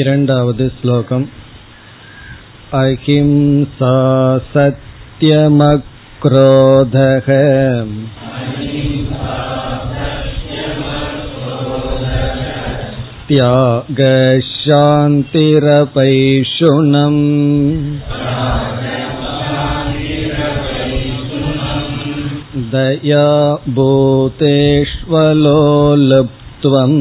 இரண்டாவது श्लोकम् अहिंसा सत्यमक्रोधः त्यागशान्तिरपैषुणम् दया भूतेष्वलोलुप्त्वम्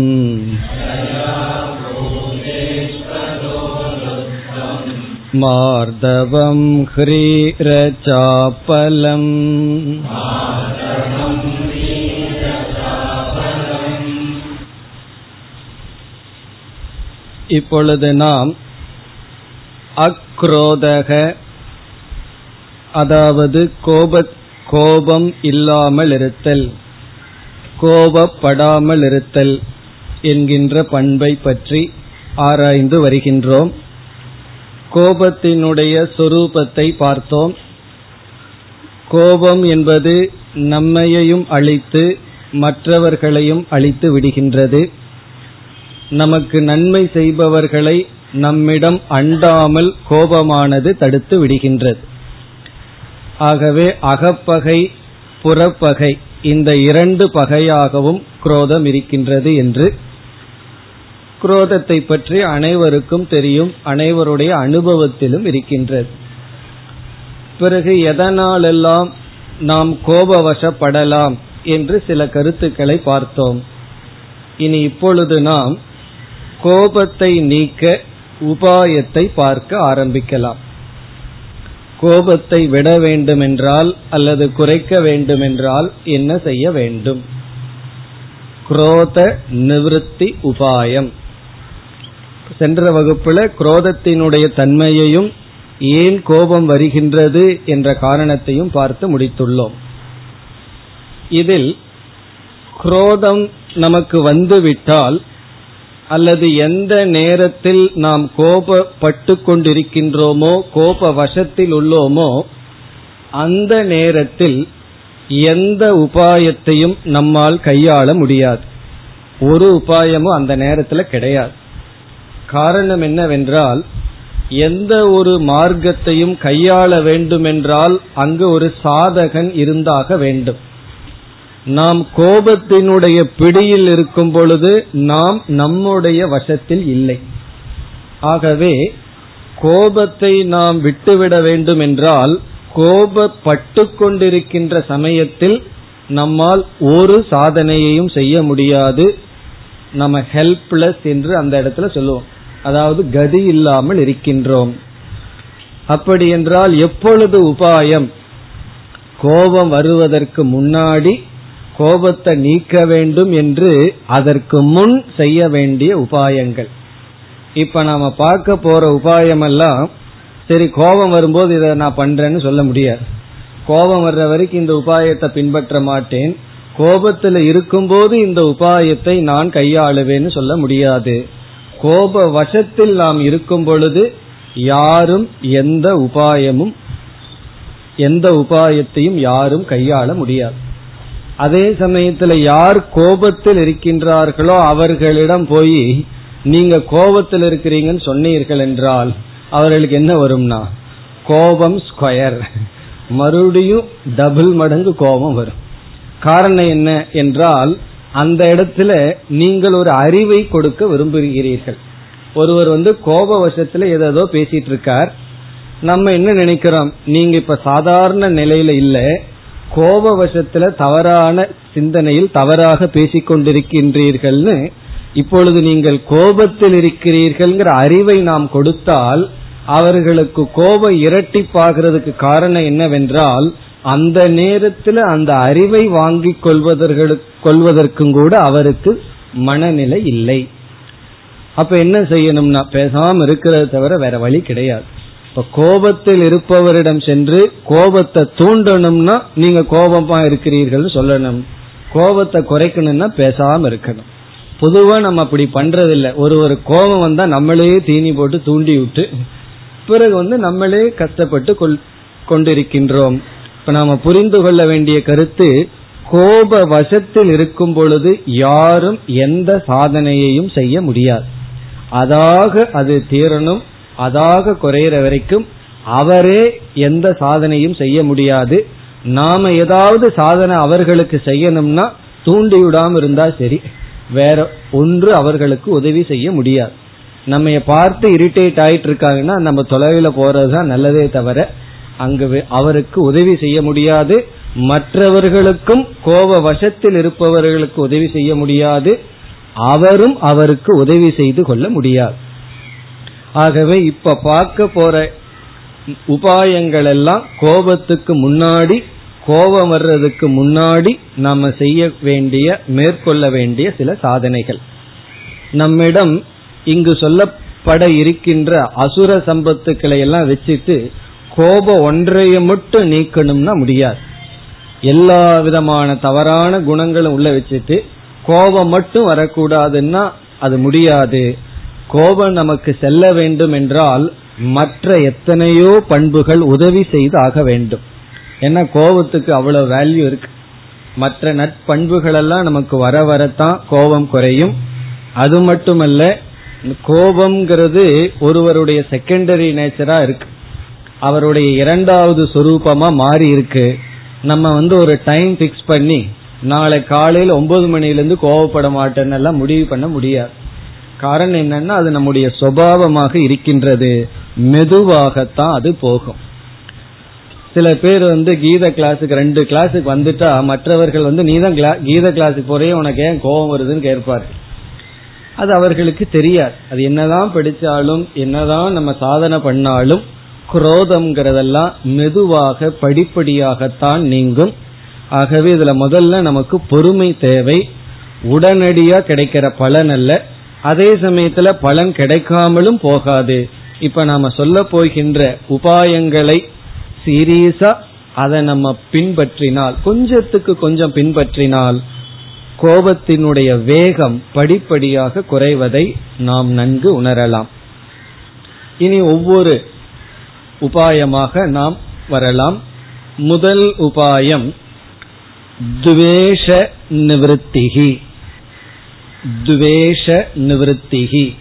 मार्दवं ह्रीरचापलम् இப்பொழுது நாம் அக்ரோதக அதாவது கோப கோபம் இல்லாமல் இருத்தல் கோபப்படாமல் இருத்தல் என்கின்ற பண்பை பற்றி ஆராய்ந்து வருகின்றோம் கோபத்தினுடைய சொரூபத்தை பார்த்தோம். கோபம் என்பது நம்மையையும் அழித்து மற்றவர்களையும் அழித்து விடுகின்றது. நமக்கு நன்மை செய்பவர்களை நம்மிடம் அண்டாமல் கோபமானது தடுத்து விடுகின்றது. ஆகவே அகப்பகை புறப்பகை இந்த இரண்டு பகையாகவும் குரோதம் இருக்கின்றது என்று குரோதத்தை பற்றி அனைவருக்கும் தெரியும் அனைவருடைய அனுபவத்திலும் இருக்கின்றது. பிறகு எதனாலெல்லாம் நாம் கோபவசப்படலாம் என்று சில கருத்துக்களை பார்த்தோம். இனி இப்பொழுது நாம் கோபத்தை நீக்க உபாயத்தை பார்க்க ஆரம்பிக்கலாம். கோபத்தை விட வேண்டுமென்றால் அல்லது குறைக்க வேண்டுமென்றால் என்ன செய்ய வேண்டும்? குரோத நிவத்தி உபாயம். சென்ற வகுப்புல குரோதத்தினுடைய தன்மையையும் ஏன் கோபம் வருகின்றது என்ற காரணத்தையும் பார்த்து முடித்துள்ளோம். இதில் குரோதம் நமக்கு வந்துவிட்டால் அல்லது எந்த நேரத்தில் நாம் கோபப்பட்டு கொண்டிருக்கின்றோமோ கோப வசத்தில் உள்ளோமோ அந்த நேரத்தில் எந்த உபாயத்தையும் நம்மால் கையாள முடியாது. ஒரு உபாயமும் அந்த நேரத்தில் கிடையாது. காரணம் என்னவென்றால் எந்த ஒரு மார்க்கத்தையும் கையாள வேண்டுமென்றால் அங்கு ஒரு சாதகன் இருந்தாக வேண்டும். நாம் கோபத்தினுடைய பிடியில் இருக்கும் பொழுது நாம் நம்முடைய வசத்தில் இல்லை. ஆகவே கோபத்தை நாம் விட்டுவிட வேண்டும் என்றால் கோபப்பட்டு கொண்டிருக்கின்ற சமயத்தில் நம்மால் ஒரு சாதனையையும் செய்ய முடியாது. நம்ம ஹெல்ப்லெஸ் என்று அந்த இடத்துல சொல்லுவோம். அதாவது கதி இல்லாமல் இருக்கின்றோம். அப்படி என்றால் எப்பொழுது உபாயம்? கோபம் வருவதற்கு முன்னாடி கோபத்தை நீக்க வேண்டும் என்று அதற்கு முன் செய்ய வேண்டிய உபாயங்கள். இப்ப நாம பார்க்க போற உபாயம் எல்லாம் சரி கோபம் வரும்போது இதை நான் பண்றேன்னு சொல்ல முடியாது. கோபம் வர்ற வரைக்கும் இந்த உபாயத்தை பின்பற்ற மாட்டேன். கோபத்தில் இருக்கும்போது இந்த உபாயத்தை நான் கையாளுவேன்னு சொல்ல முடியாது. கோப வசத்தில் நாம் இருக்கும் பொழுது யாரும் எந்த உபாயமும் எந்த உபாயத்தையும் யாரும் கையாள முடியாது. அதே சமயத்துல யார் கோபத்தில் இருக்கின்றார்களோ அவர்களிடம் போய் நீங்க கோபத்தில் இருக்கிறீங்கன்னு சொன்னீர்கள் என்றால் அவர்களுக்கு என்ன வரும்னா? கோபம் ஸ்கொயர். மறுபடியும் டபுள் மடங்கு கோபம் வரும். காரணம் என்ன என்றால் அந்த இடத்துல நீங்கள் ஒரு அறிவை கொடுக்க விரும்புகிறீர்கள். ஒருவர் வந்து கோப வசத்துல ஏதோ பேசிட்டு இருக்கார் நம்ம என்ன நினைக்கிறோம்? நீங்க இப்ப சாதாரண நிலையில இல்ல. கோப வசத்துல தவறான சிந்தனையில் தவறாக பேசிக்கொண்டிருக்கின்றீர்கள்னு இப்பொழுது நீங்கள் கோபத்தில் இருக்கிறீர்கள்ங்கிற அறிவை நாம் கொடுத்தால் அவர்களுக்கு கோபம் இரட்டிப்பாகிறதுக்கு காரணம் என்னவென்றால் அந்த நேரத்தில் அந்த அறிவை வாங்கி கொள்வதற்கு கொள்வதற்கும் கூட அவருக்கு மனநிலை இல்லை. அப்ப என்ன செய்யணும்னா பேசாம இருக்கிறத தவிர வேற வழி கிடையாது. இப்ப கோபத்தில் இருப்பவரிடம் சென்று கோபத்தை தூண்டணும்னா நீங்க கோபமா இருக்கிறீர்கள் சொல்லணும். கோபத்தை குறைக்கணும்னா பேசாம இருக்கணும். பொதுவா நம்ம அப்படி பண்றதில்லை. ஒரு ஒரு கோபம் வந்தா நம்மளே தீனி போட்டு தூண்டி விட்டு பிறகு வந்து நம்மளே கஷ்டப்பட்டு கொண்டிருக்கின்றோம். இப்ப நாம புரிந்து கொள்ள வேண்டிய கருத்து கோப வசத்தில் இருக்கும் பொழுது யாரும் எந்த சாதனையையும் செய்ய முடியாது. அதாக அது தீரணும் அதாக குறையிற வரைக்கும் அவரே எந்த சாதனையும் செய்ய முடியாது. நாம ஏதாவது சாதனை அவர்களுக்கு செய்யணும்னா தூண்டி விடாம இருந்தா சரி. வேற ஒன்று அவர்களுக்கு உதவி செய்ய முடியாது. நம்ம பார்த்து இரிட்டேட் ஆயிட்டு இருக்காங்கன்னா நம்ம தொலைவில் போறதுதான் நல்லதே தவிர அங்கு அவருக்கு உதவி செய்ய முடியாது. மற்றவர்களுக்கும் கோப வசத்தில் இருப்பவர்களுக்கு உதவி செய்ய முடியாது. அவரும் அவருக்கு உதவி செய்து கொள்ள முடியாது. ஆகவே இப்ப பார்க்க போற உபாயங்கள் எல்லாம் கோபத்துக்கு முன்னாடி கோபம் வர்றதுக்கு முன்னாடி நாம செய்ய வேண்டிய மேற்கொள்ள வேண்டிய சில சாதனைகள். நம்மிடம் இங்கு சொல்லப்பட இருக்கின்ற அசுர சம்பத்துக்களை எல்லாம் வச்சுட்டு கோபம் ஒன்றையை மட்டும் நீக்கணும்னா முடியாது. எல்லா விதமான தவறான குணங்களும் உள்ள வச்சுட்டு கோபம் மட்டும் வரக்கூடாதுன்னா அது முடியாது. கோபம் நமக்கு செல்ல வேண்டும் என்றால் மற்ற எத்தனையோ பண்புகள் உதவி செய்து ஆக வேண்டும். ஏன்னா கோபத்துக்கு அவ்வளவு வேல்யூ இருக்கு. மற்ற நட்பண்புகள் எல்லாம் நமக்கு வர வரத்தான் கோபம் குறையும். அது மட்டுமல்ல கோபம்ங்கிறது ஒருவருடைய செகண்டரி நேச்சரா இருக்கு. அவருடைய இரண்டாவது சொரூபமா மாறி இருக்கு. நம்ம வந்து ஒரு டைம் பிக்ஸ் பண்ணி நாளை காலையில் ஒன்பது மணிலிருந்து கோவப்பட மாட்டேன்னு எல்லாம் முடிவு பண்ண முடியாது. காரணம் என்னன்னா அது நம்முடைய சுவாவமாக இருக்கின்றது. மெதுவாகத்தான் அது போகும். சில பேர் வந்து கீத கிளாஸுக்கு ரெண்டு கிளாஸுக்கு வந்துட்டா மற்றவர்கள் வந்து நீ தான் கீத கிளாஸுக்கு போறே உனக்கு ஏன் கோபம் வருதுன்னு கேட்பார்கள். அது அவர்களுக்கு தெரியாது. அது என்னதான் படிச்சாலும் என்னதான் நம்ம சாதனை பண்ணாலும் குரோதம்ங்கிறதெல்லாம் மெதுவாக படிப்படியாகத்தான் நீங்கும். ஆகவே இதுல முதல்ல நமக்கு பொறுமை தேவை. உடனடியா கிடைக்கிற பலன் அல்ல. அதே சமயத்துல பலன் கிடைக்காமலும் போகாது. இப்ப நாம சொல்ல போகின்ற உபாயங்களை சீரியஸா அதை நம்ம பின்பற்றினால் கொஞ்சத்துக்கு கொஞ்சம் பின்பற்றினால் கோபத்தினுடைய வேகம் படிப்படியாக குறைவதை நாம் நன்கு உணரலாம். இனி ஒவ்வொரு உபாயமாக நாம் வரலாம். முதல் உபாயம் துவேஷ நிவத்திகி துவேஷ நிவத்திகி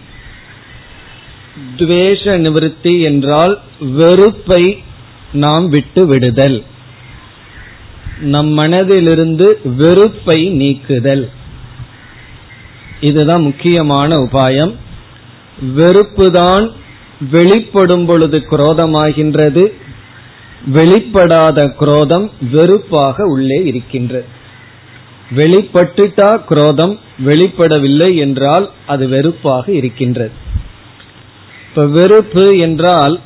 துவேஷ நிவத்தி என்றால் வெறுப்பை நாம் விட்டு விடுதல். நம் மனதிலிருந்து வெறுப்பை நீக்குதல். இதுதான் முக்கியமான உபாயம். வெறுப்புதான் வெளிப்படும் பொழுது குரோதமாகின்றது. வெளிப்படாத குரோதம் வெறுப்பாக உள்ளே இருக்கின்றது வெளிப்பட்டுட்டா குரோதம் வெளிப்படவில்லை என்றால் அது வெறுப்பாக இருக்கின்றது இப்ப வெறுப்பு என்றால்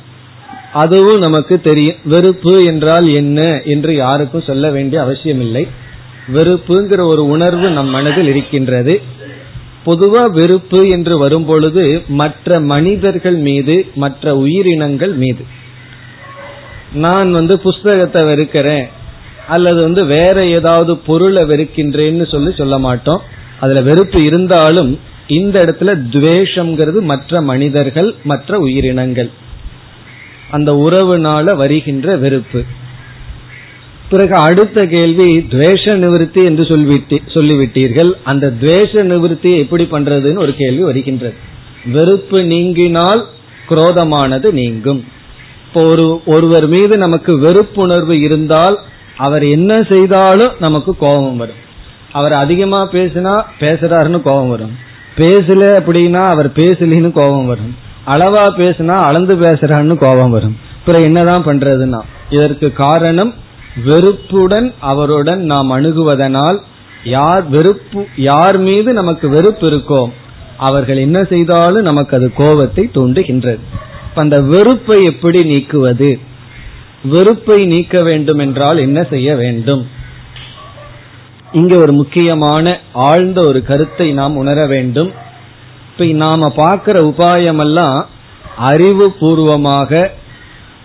அதுவும் நமக்கு தெரியும். வெறுப்பு என்றால் என்ன என்று யாருக்கும் சொல்ல வேண்டிய அவசியமில்லை. வெறுப்புங்கிற ஒரு உணர்வு நம் மனதில் இருக்கின்றது. பொதுவா வெறுப்பு என்று வரும்பொழுது மற்ற மனிதர்கள் மீது மற்ற உயிரினங்கள் மீது. நான் வந்து புஸ்தகத்தை வெறுக்கிறேன் அல்லது வந்து வேற ஏதாவது பொருளை வெறுக்கின்றேன்னு சொல்லி சொல்ல மாட்டோம். அதுல வெறுப்பு இருந்தாலும் இந்த இடத்துல துவேஷம்ங்கிறது மற்ற மனிதர்கள் மற்ற உயிரினங்கள். அந்த உறவுனால வருகின்ற வெறுப்பு. பிறகு அடுத்த கேள்வி துவேஷ நிவர்த்தி என்று சொல்லிவிட்டு சொல்லிவிட்டீர்கள். அந்த துவேஷ நிவர்த்தி எப்படி பண்றதுன்னு ஒரு கேள்வி வருகின்றது. வெறுப்பு நீங்கினால் குரோதமானது நீங்கும். இப்போ ஒரு ஒருவர் மீது நமக்கு வெறுப்புணர்வு இருந்தால் அவர் என்ன செய்தாலும் நமக்கு கோபம் வரும். அவர் அதிகமா பேசினா பேசுறாருன்னு கோபம் வரும். பேசல அப்படின்னா அவர் பேசலின்னு கோபம் வரும். அளவா பேசினா அளந்து பேசுறான்னு கோபம் வரும். அப்புறம் என்னதான் பண்றதுன்னா இதற்கு காரணம் வெறுப்புடன் அவருடன் நாம் அணுகுவதனால் யார் வெறுப்பு யார் மீது நமக்கு வெறுப்பு இருக்கோ அவர்கள் என்ன செய்தாலும் நமக்கு அது கோபத்தை தூண்டுகின்றது. அந்த வெறுப்பை எப்படி நீக்குவது? வெறுப்பை நீக்க வேண்டும் என்றால் என்ன செய்ய வேண்டும்? இங்க ஒரு முக்கியமான ஆழ்ந்த ஒரு கருத்தை நாம் உணர வேண்டும். இப்ப நாம பார்க்கிற உபாயமெல்லாம் அறிவு பூர்வமாக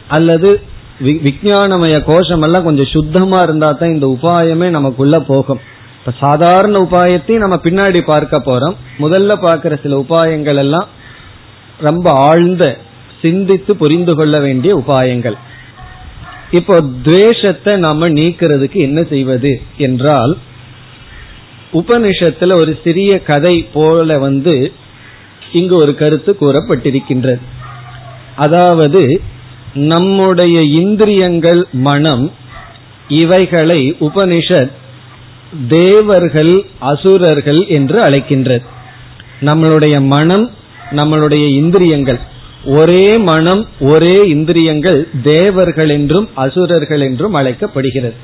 அல்லது விஜயானமய கோஷம் எல்லாம் கொஞ்சம் சுத்தமா இருந்தா தான் இந்த உபாயமே நமக்குள்ள போகும். இப்ப சாதாரண உபாயத்தையும் நம்ம பின்னாடி பார்க்க போறோம். முதல்ல பார்க்கிற சில உபாயங்கள் எல்லாம் ரொம்ப ஆழ்ந்த சிந்தித்து புரிந்து கொள்ள வேண்டிய உபாயங்கள். இப்போ துவேஷத்தை நாம நீக்கிறதுக்கு என்ன செய்வது என்றால் உபனிஷத்துல ஒரு சிறிய கதை போல வந்து இங்கு ஒரு கருத்து கூறப்பட்டிருக்கின்றது. அதாவது நம்முடைய இந்திரியங்கள் மனம் இவைகளை உபனிஷத் தேவர்கள் அசுரர்கள் என்று அழைக்கின்றது. நம்மளுடைய மனம் நம்மளுடைய இந்திரியங்கள். ஒரே மனம் ஒரே இந்திரியங்கள் தேவர்கள் என்றும் அசுரர்கள் என்றும் அழைக்கப்படுகிறது.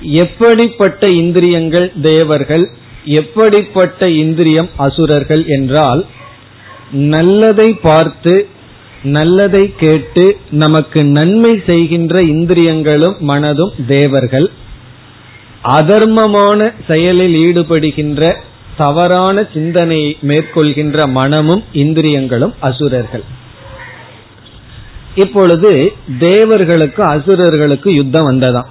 எப்படிப்பட்ட இந்திரியங்கள் தேவர்கள் எப்படிப்பட்ட இந்திரியம் அசுரர்கள் என்றால் நல்லதை பார்த்து நல்லதை கேட்டு நமக்கு நன்மை செய்கின்ற இந்திரியங்களும் மனதும் தேவர்கள். அதர்மமான செயலில் ஈடுபடுகின்ற தவறான சிந்தனையை மேற்கொள்கின்ற மனமும் இந்திரியங்களும் அசுரர்கள். இப்பொழுது தேவர்களுக்கு அசுரர்களுக்கு யுத்தம் வந்ததாம்.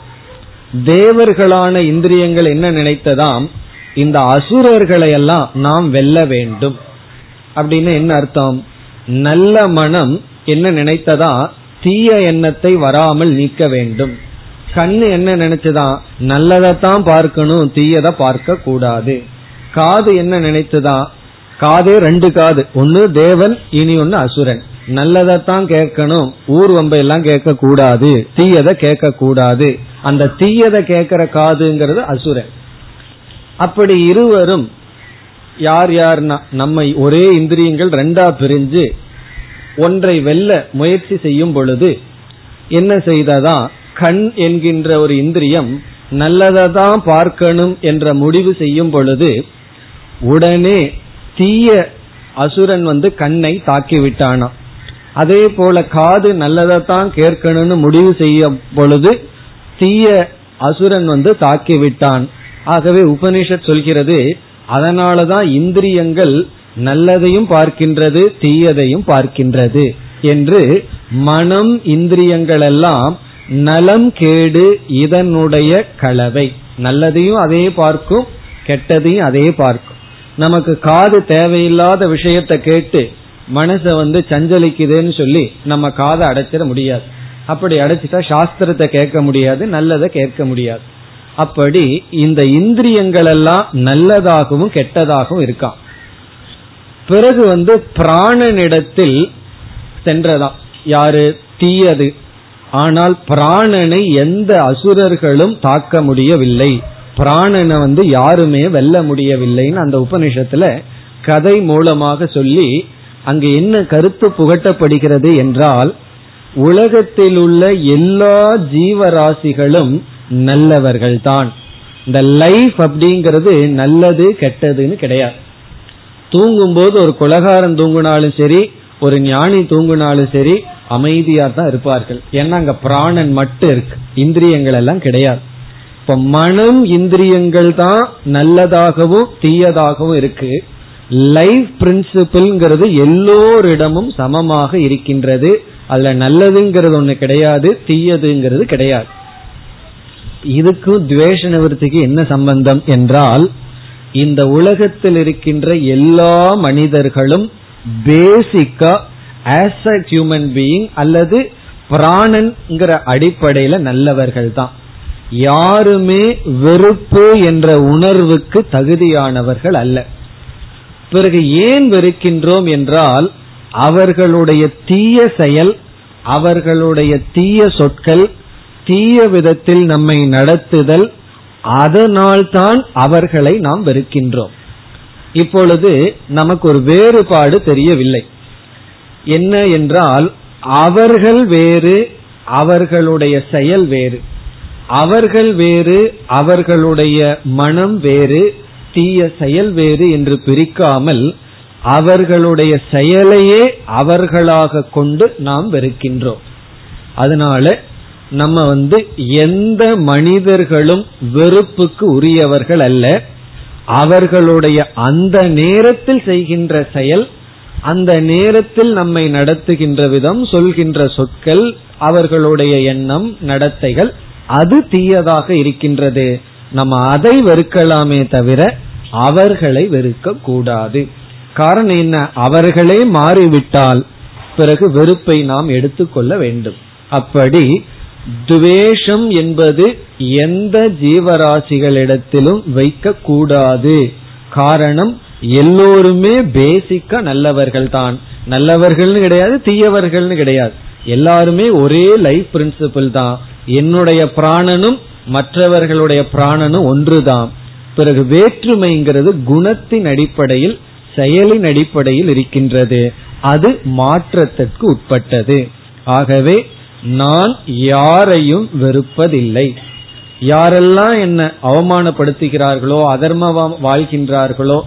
தேவர்களான இந்திரியங்கள் என்ன நினைத்ததாம்? இந்த அசுரர்களை எல்லாம் நாம் வெல்ல வேண்டும். அப்படின்னு என்ன அர்த்தம்? நல்ல மனம் என்ன நினைத்ததா? தீய எண்ணத்தை வராமல் நீக்க வேண்டும். கண்ணு என்ன நினைச்சதா? நல்லதைத்தான் பார்க்கணும் தீயதை பார்க்க கூடாது. காது என்ன நினைத்ததா காதே ரெண்டு காது. ஒன்னு தேவன் இனி ஒன்னு அசுரன். நல்லதைத்தான் கேட்கணும். ஊர் வம்பை எல்லாம் கேட்க கூடாது. தீயதை கேட்க கூடாது. அந்த தீயதை கேட்கிற காதுங்கிறது அசுரன். அப்படி இருவரும் யார் யார்னா நம்மை ஒரே இந்திரியங்கள் ரெண்டா பிரிஞ்சு ஒன்றை வெல்ல முயற்சி செய்யும் பொழுது என்ன செய்ததா கண் என்கின்ற ஒரு இந்திரியம் நல்லதை தான் பார்க்கணும் என்ற முடிவு செய்யும் பொழுது உடனே தீய அசுரன் வந்து கண்ணை தாக்கிவிட்டானாம். அதே போல காது நல்லதைத்தான் கேட்கணும்னு முடிவு செய்யும் பொழுது தீய அசுரன் வந்து தாக்கி விட்டான் ஆகவே உபனிஷத் சொல்கிறது அதனாலதான் இந்திரியங்கள் நல்லதையும் பார்க்கின்றது தீயதையும் பார்க்கின்றது என்று மனம் இந்திரியங்கள் எல்லாம் நலம் கேடு இதனுடைய கலவை. நல்லதையும் அதே பார்க்கும் கெட்டதையும் அதே பார்க்கும். நமக்கு காது தேவையில்லாத விஷயத்த கேட்டு மனச வந்து சஞ்சலிக்குதுன்னு சொல்லி நம்ம காதை அடைச்சிட முடியாது. அப்படி அடைச்சிட்டா சாஸ்திரத்தை கேட்க முடியாது நல்லதை கேட்க முடியாது. அப்படி இந்த இந்திரியங்கள் எல்லாம் நல்லதாகவும் கெட்டதாகவும் இருக்கான். பிறகு வந்து பிராணனிடத்தில் சென்றதாம் யாரு? தீயது. ஆனால் பிராணனை எந்த அசுரர்களும் தாக்க முடியவில்லை. பிராணனை வந்து யாருமே வெல்ல முடியவில்லைன்னு அந்த உபநிஷத்துல கதை மூலமாக சொல்லி அங்கு என்ன கருத்து புகட்டப்படுகிறது என்றால் உலகத்தில் உள்ள எல்லா ஜீவராசிகளும் நல்லவர்கள் தான் இந்த லைஃப் அப்படிங்கிறது நல்லது கெட்டதுன்னு கிடையாது. தூங்கும்போது ஒரு குலகாரம் தூங்கினாலும் சரி ஒரு ஞானி தூங்கினாலும் சரி அமைதியா தான் இருப்பார்கள். ஏன்னா அங்க பிராணன் மட்டும் இருக்கு. இந்திரியங்கள் எல்லாம் கிடையாது. இப்ப மனம் இந்திரியங்கள் தான் நல்லதாகவும் தீயதாகவும் இருக்கு. லைஃப் பிரின்சிபிள்ங்கிறது எல்லோரிடமும் சமமாக இருக்கின்றது. அதுல நல்லதுங்கிறது ஒண்ணு கிடையாது தீயதுங்கிறது கிடையாது. இதுக்கும் துவேஷ நிவர்த்திக்கு என்ன சம்பந்தம் என்றால் இந்த உலகத்தில் இருக்கின்ற எல்லா மனிதர்களும் பேசிக்கா ஆஸ் அ ஹியூமன் பீயிங் அல்லது பிராணன்கிற அடிப்படையில நல்லவர்கள் தான் யாருமே வெறுப்பு என்ற உணர்வுக்கு தகுதியானவர்கள் அல்ல. பிறகு ஏன் வெறுக்கின்றோம் என்றால் அவர்களுடைய தீய செயல் அவர்களுடைய தீய சொற்கள் தீய விதத்தில் நம்மை நடத்துதல் அதனால்தான் அவர்களை நாம் வெறுக்கின்றோம். இப்பொழுது நமக்கு ஒரு வேறுபாடு தெரியவில்லை. என்ன என்றால் அவர்கள் வேறு அவர்களுடைய செயல் வேறு. அவர்கள் வேறு அவர்களுடைய மனம் வேறு தீய செயல் வேறு என்று பிரிக்காமல் அவர்களுடைய செயலையே அவர்களாக கொண்டு நாம் வெறுக்கின்றோம். அதனால நம்ம வந்து எந்த மனிதர்களும் வெறுப்புக்கு உரியவர்கள் அல்ல. அவர்களுடைய அந்த நேரத்தில் செய்கின்ற செயல் அந்த நேரத்தில் நம்மை நடத்துகின்ற விதம் சொல்கின்ற சொற்கள் அவர்களுடைய எண்ணம் நடத்தைகள் அது தீயதாக இருக்கின்றது. நம்ம அதை வெறுக்கலாமே தவிர அவர்களை வெறுக்க கூடாது. காரணம் என்ன? அவர்களே மாறிவிட்டால் பிறகு வெறுப்பை நாம் எடுத்துக்கொள்ள வேண்டும். அப்படி துவேஷம் என்பது எந்த ஜீவராசிகளிடத்திலும் வைக்க கூடாது காரணம் எல்லோருமே பேசிக்கா நல்லவர்கள் தான் நல்லவர்கள்னு கிடையாது தீயவர்கள்னு கிடையாது. எல்லாருமே ஒரே லைஃப் பிரின்சிபிள் தான். என்னுடைய பிராணனும் மற்றவர்களுடைய பிராணனும் ஒன்றுதான். பிறகு வேற்றுமைங்கிறது குணத்தின் அடிப்படையில் செயலின் அடிப்படையில் இருக்கின்றது. அது மாற்றத்திற்கு உட்பட்டது. ஆகவே நான் யாரையும் வெறுப்பதில்லை. யாரெல்லாம் என்ன அவமானப்படுத்துகிறார்களோ அதர்ம வாழ்கின்றார்களோ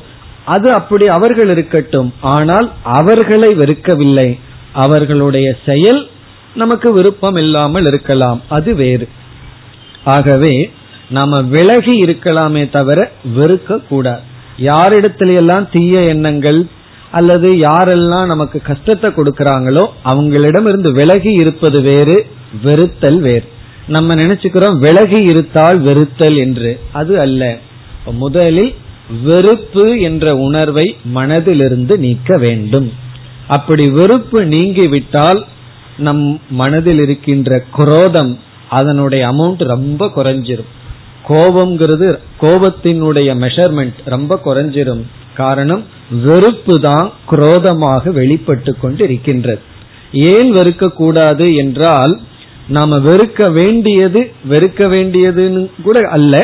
அது அப்படி அவர்கள் இருக்கட்டும். ஆனால் அவர்களை வெறுக்கவில்லை. அவர்களுடைய செயல் நமக்கு விருப்பம் இல்லாமல் இருக்கலாம். அது வேறு. ஆகவே நாம விலகி இருக்கலாமே தவிர வெறுக்க கூடாது. யாரிடத்திலெல்லாம் தீய எண்ணங்கள் அல்லது யாரெல்லாம் நமக்கு கஷ்டத்தை கொடுக்கறாங்களோ அவங்களிடம் இருந்து விலகி இருப்பது வேறு வெறுத்தல் வேறு. நம்ம நினைச்சுக்கிறோம் விலகி இருத்தால் வெறுத்தல் என்று. அது அல்ல. முதலில் வெறுப்பு என்ற உணர்வை மனதிலிருந்து நீக்க வேண்டும். அப்படி வெறுப்பு நீங்கிவிட்டால் நம் மனதில் இருக்கின்ற குரோதம் அதனுடைய அமௌண்ட் ரொம்ப குறைஞ்சிரும். கோபம்ங்கிறது கோபத்தினுடைய மெஷர்மெண்ட் ரொம்ப குறைஞ்சிரும். காரணம் வெறுப்பு தான் குரோதமாக வெளிப்பட்டு கொண்டு இருக்கின்றது ஏன் வெறுக்க கூடாது என்றால் நாம வெறுக்க வேண்டியது வெறுக்க வேண்டியதுன்னு கூட அல்ல.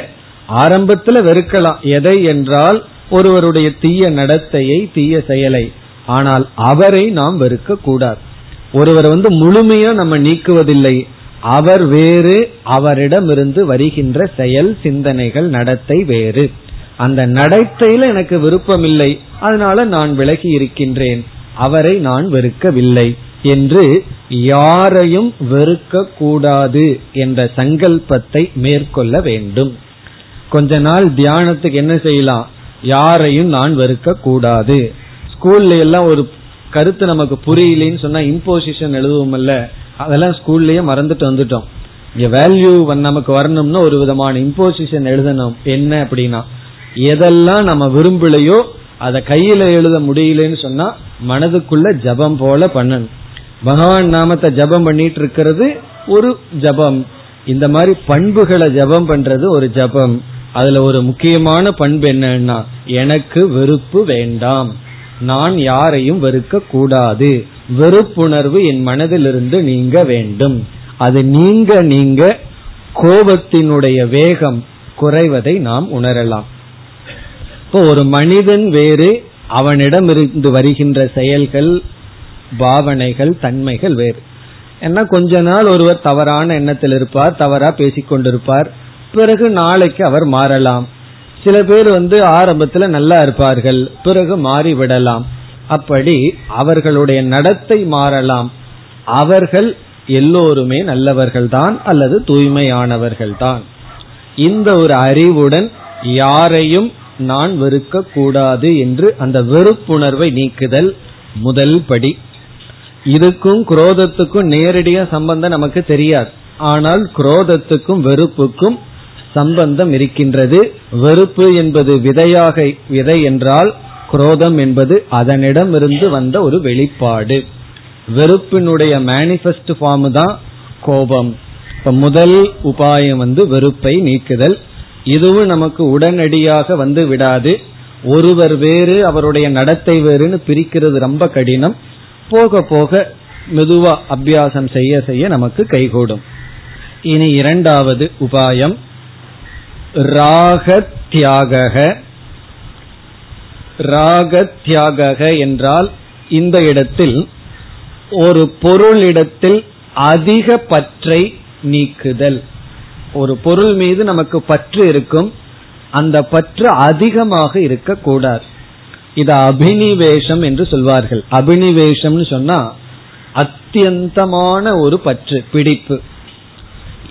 ஆரம்பத்துல வெறுக்கலாம். எதை என்றால் ஒருவருடைய தீய நடத்தையை தீய செயலை. ஆனால் அவரை நாம் வெறுக்க கூடாது ஒருவர் வந்து முழுமையா நம்ம நீக்குவதில்லை. அவர் வேறு அவரிடமிருந்து வருகின்ற செயல் சிந்தனைகள் நடத்தை வேறு. அந்த நடத்தையில எனக்கு விருப்பம் இல்லை அதனால நான் விலகி இருக்கின்றேன். அவரை நான் வெறுக்கவில்லை என்று யாரையும் வெறுக்க கூடாது என்ற சங்கல்பத்தை மேற்கொள்ள வேண்டும். கொஞ்ச நாள் தியானத்துக்கு என்ன செய்யலாம்? யாரையும் நான் வெறுக்க கூடாது ஸ்கூல்ல எல்லாம் ஒரு கருத்து நமக்கு புரியலன்னு சொன்னா இம்போசிஷன் எழுதுவோம்ல அதெல்லாம் ஸ்கூல்லயே மறந்துட்டு வந்துட்டோம். இங்க வேல்யூ நமக்கு வரணும்னா ஒரு விதமான இம்போசிஷன் எழுதணும். என்ன அப்படின்னா எதெல்லாம் நம்ம விரும்பலையோ அதை கையில எழுத முடியலன்னு சொன்னா மனதுக்குள்ள ஜபம் போல பண்ணணும். பகவான் நாமத்தை ஜபம் பண்ணிட்டு இருக்கிறது ஒரு ஜபம். இந்த மாதிரி பண்புகளை ஜபம் பண்றது ஒரு ஜபம். அதுல ஒரு முக்கியமான பண்பு என்னன்னா எனக்கு வெறுப்பு வேண்டாம். நான் யாரையும் வெறுக்க கூடாது. வெறுப்புணர்வு என் மனதிலிருந்து நீங்க வேண்டும். அது நீங்க நீங்க கோபத்தினுடைய வேகம் குறைவதை நாம் உணரலாம். இப்போ ஒரு மனிதன் வேறு அவனிடம் இருந்து வருகின்ற செயல்கள் பாவனைகள் தன்மைகள் வேறு. ஏன்னா கொஞ்ச நாள் ஒருவர் தவறான எண்ணத்தில் இருப்பார் தவறா பேசிக்கொண்டிருப்பார் பிறகு நாளைக்கு அவர் மாறலாம். சில பேர் வந்து ஆரம்பத்துல நல்லா இருப்பார்கள் பிறகு மாறிவிடலாம் அப்படி அவர்களுடைய நடத்தை மாறலாம். அவர்கள் எல்லோருமே நல்லவர்கள் தான் அல்லது தூய்மையானவர்கள் தான் இந்த ஒரு அறிவுடன் யாரையும் நான் வெறுக்க கூடாது என்று அந்த வெறுப்புணர்வை நீக்குதல் முதல் படி. இதுக்கும் குரோதத்துக்கும் நேரடியா சம்பந்தம் நமக்கு தெரியாது. ஆனால் குரோதத்துக்கும் வெறுப்புக்கும் சம்பந்தம் இருக்கின்றது. வெறுப்பு என்பது விதையாக விதை என்றால் குரோதம் என்பது அதனிடம் இருந்து வந்த ஒரு வெளிப்பாடு. வெறுப்பினுடைய மேனிபெஸ்ட் ஃபார்ம் தான் கோபம். இப்ப முதல் உபாயம் வந்து வெறுப்பை நீக்குதல். இதுவும் நமக்கு உடனடியாக வந்து விடாது. ஒருவர் வேறு அவருடைய நடத்தை வேறுனு பிரிக்கிறது ரொம்ப கடினம். போக போக மெதுவா அபியாசம் செய்ய செய்ய நமக்கு கைகூடும். இனி இரண்டாவது உபாயம். ராகத்யாக ராகத்யாக என்றால் இந்த இடத்தில் ஒரு பொருளிடத்தில் அதிக பற்றை நீக்குதல். ஒரு பொருள் மீது நமக்கு பற்று இருக்கும் அந்த பற்று அதிகமாக இருக்கக்கூடாது. இது அபினிவேஷம் என்று சொல்வார்கள். அபினிவேஷம்னு சொன்னா அத்தியந்தமான ஒரு பற்று பிடிப்பு.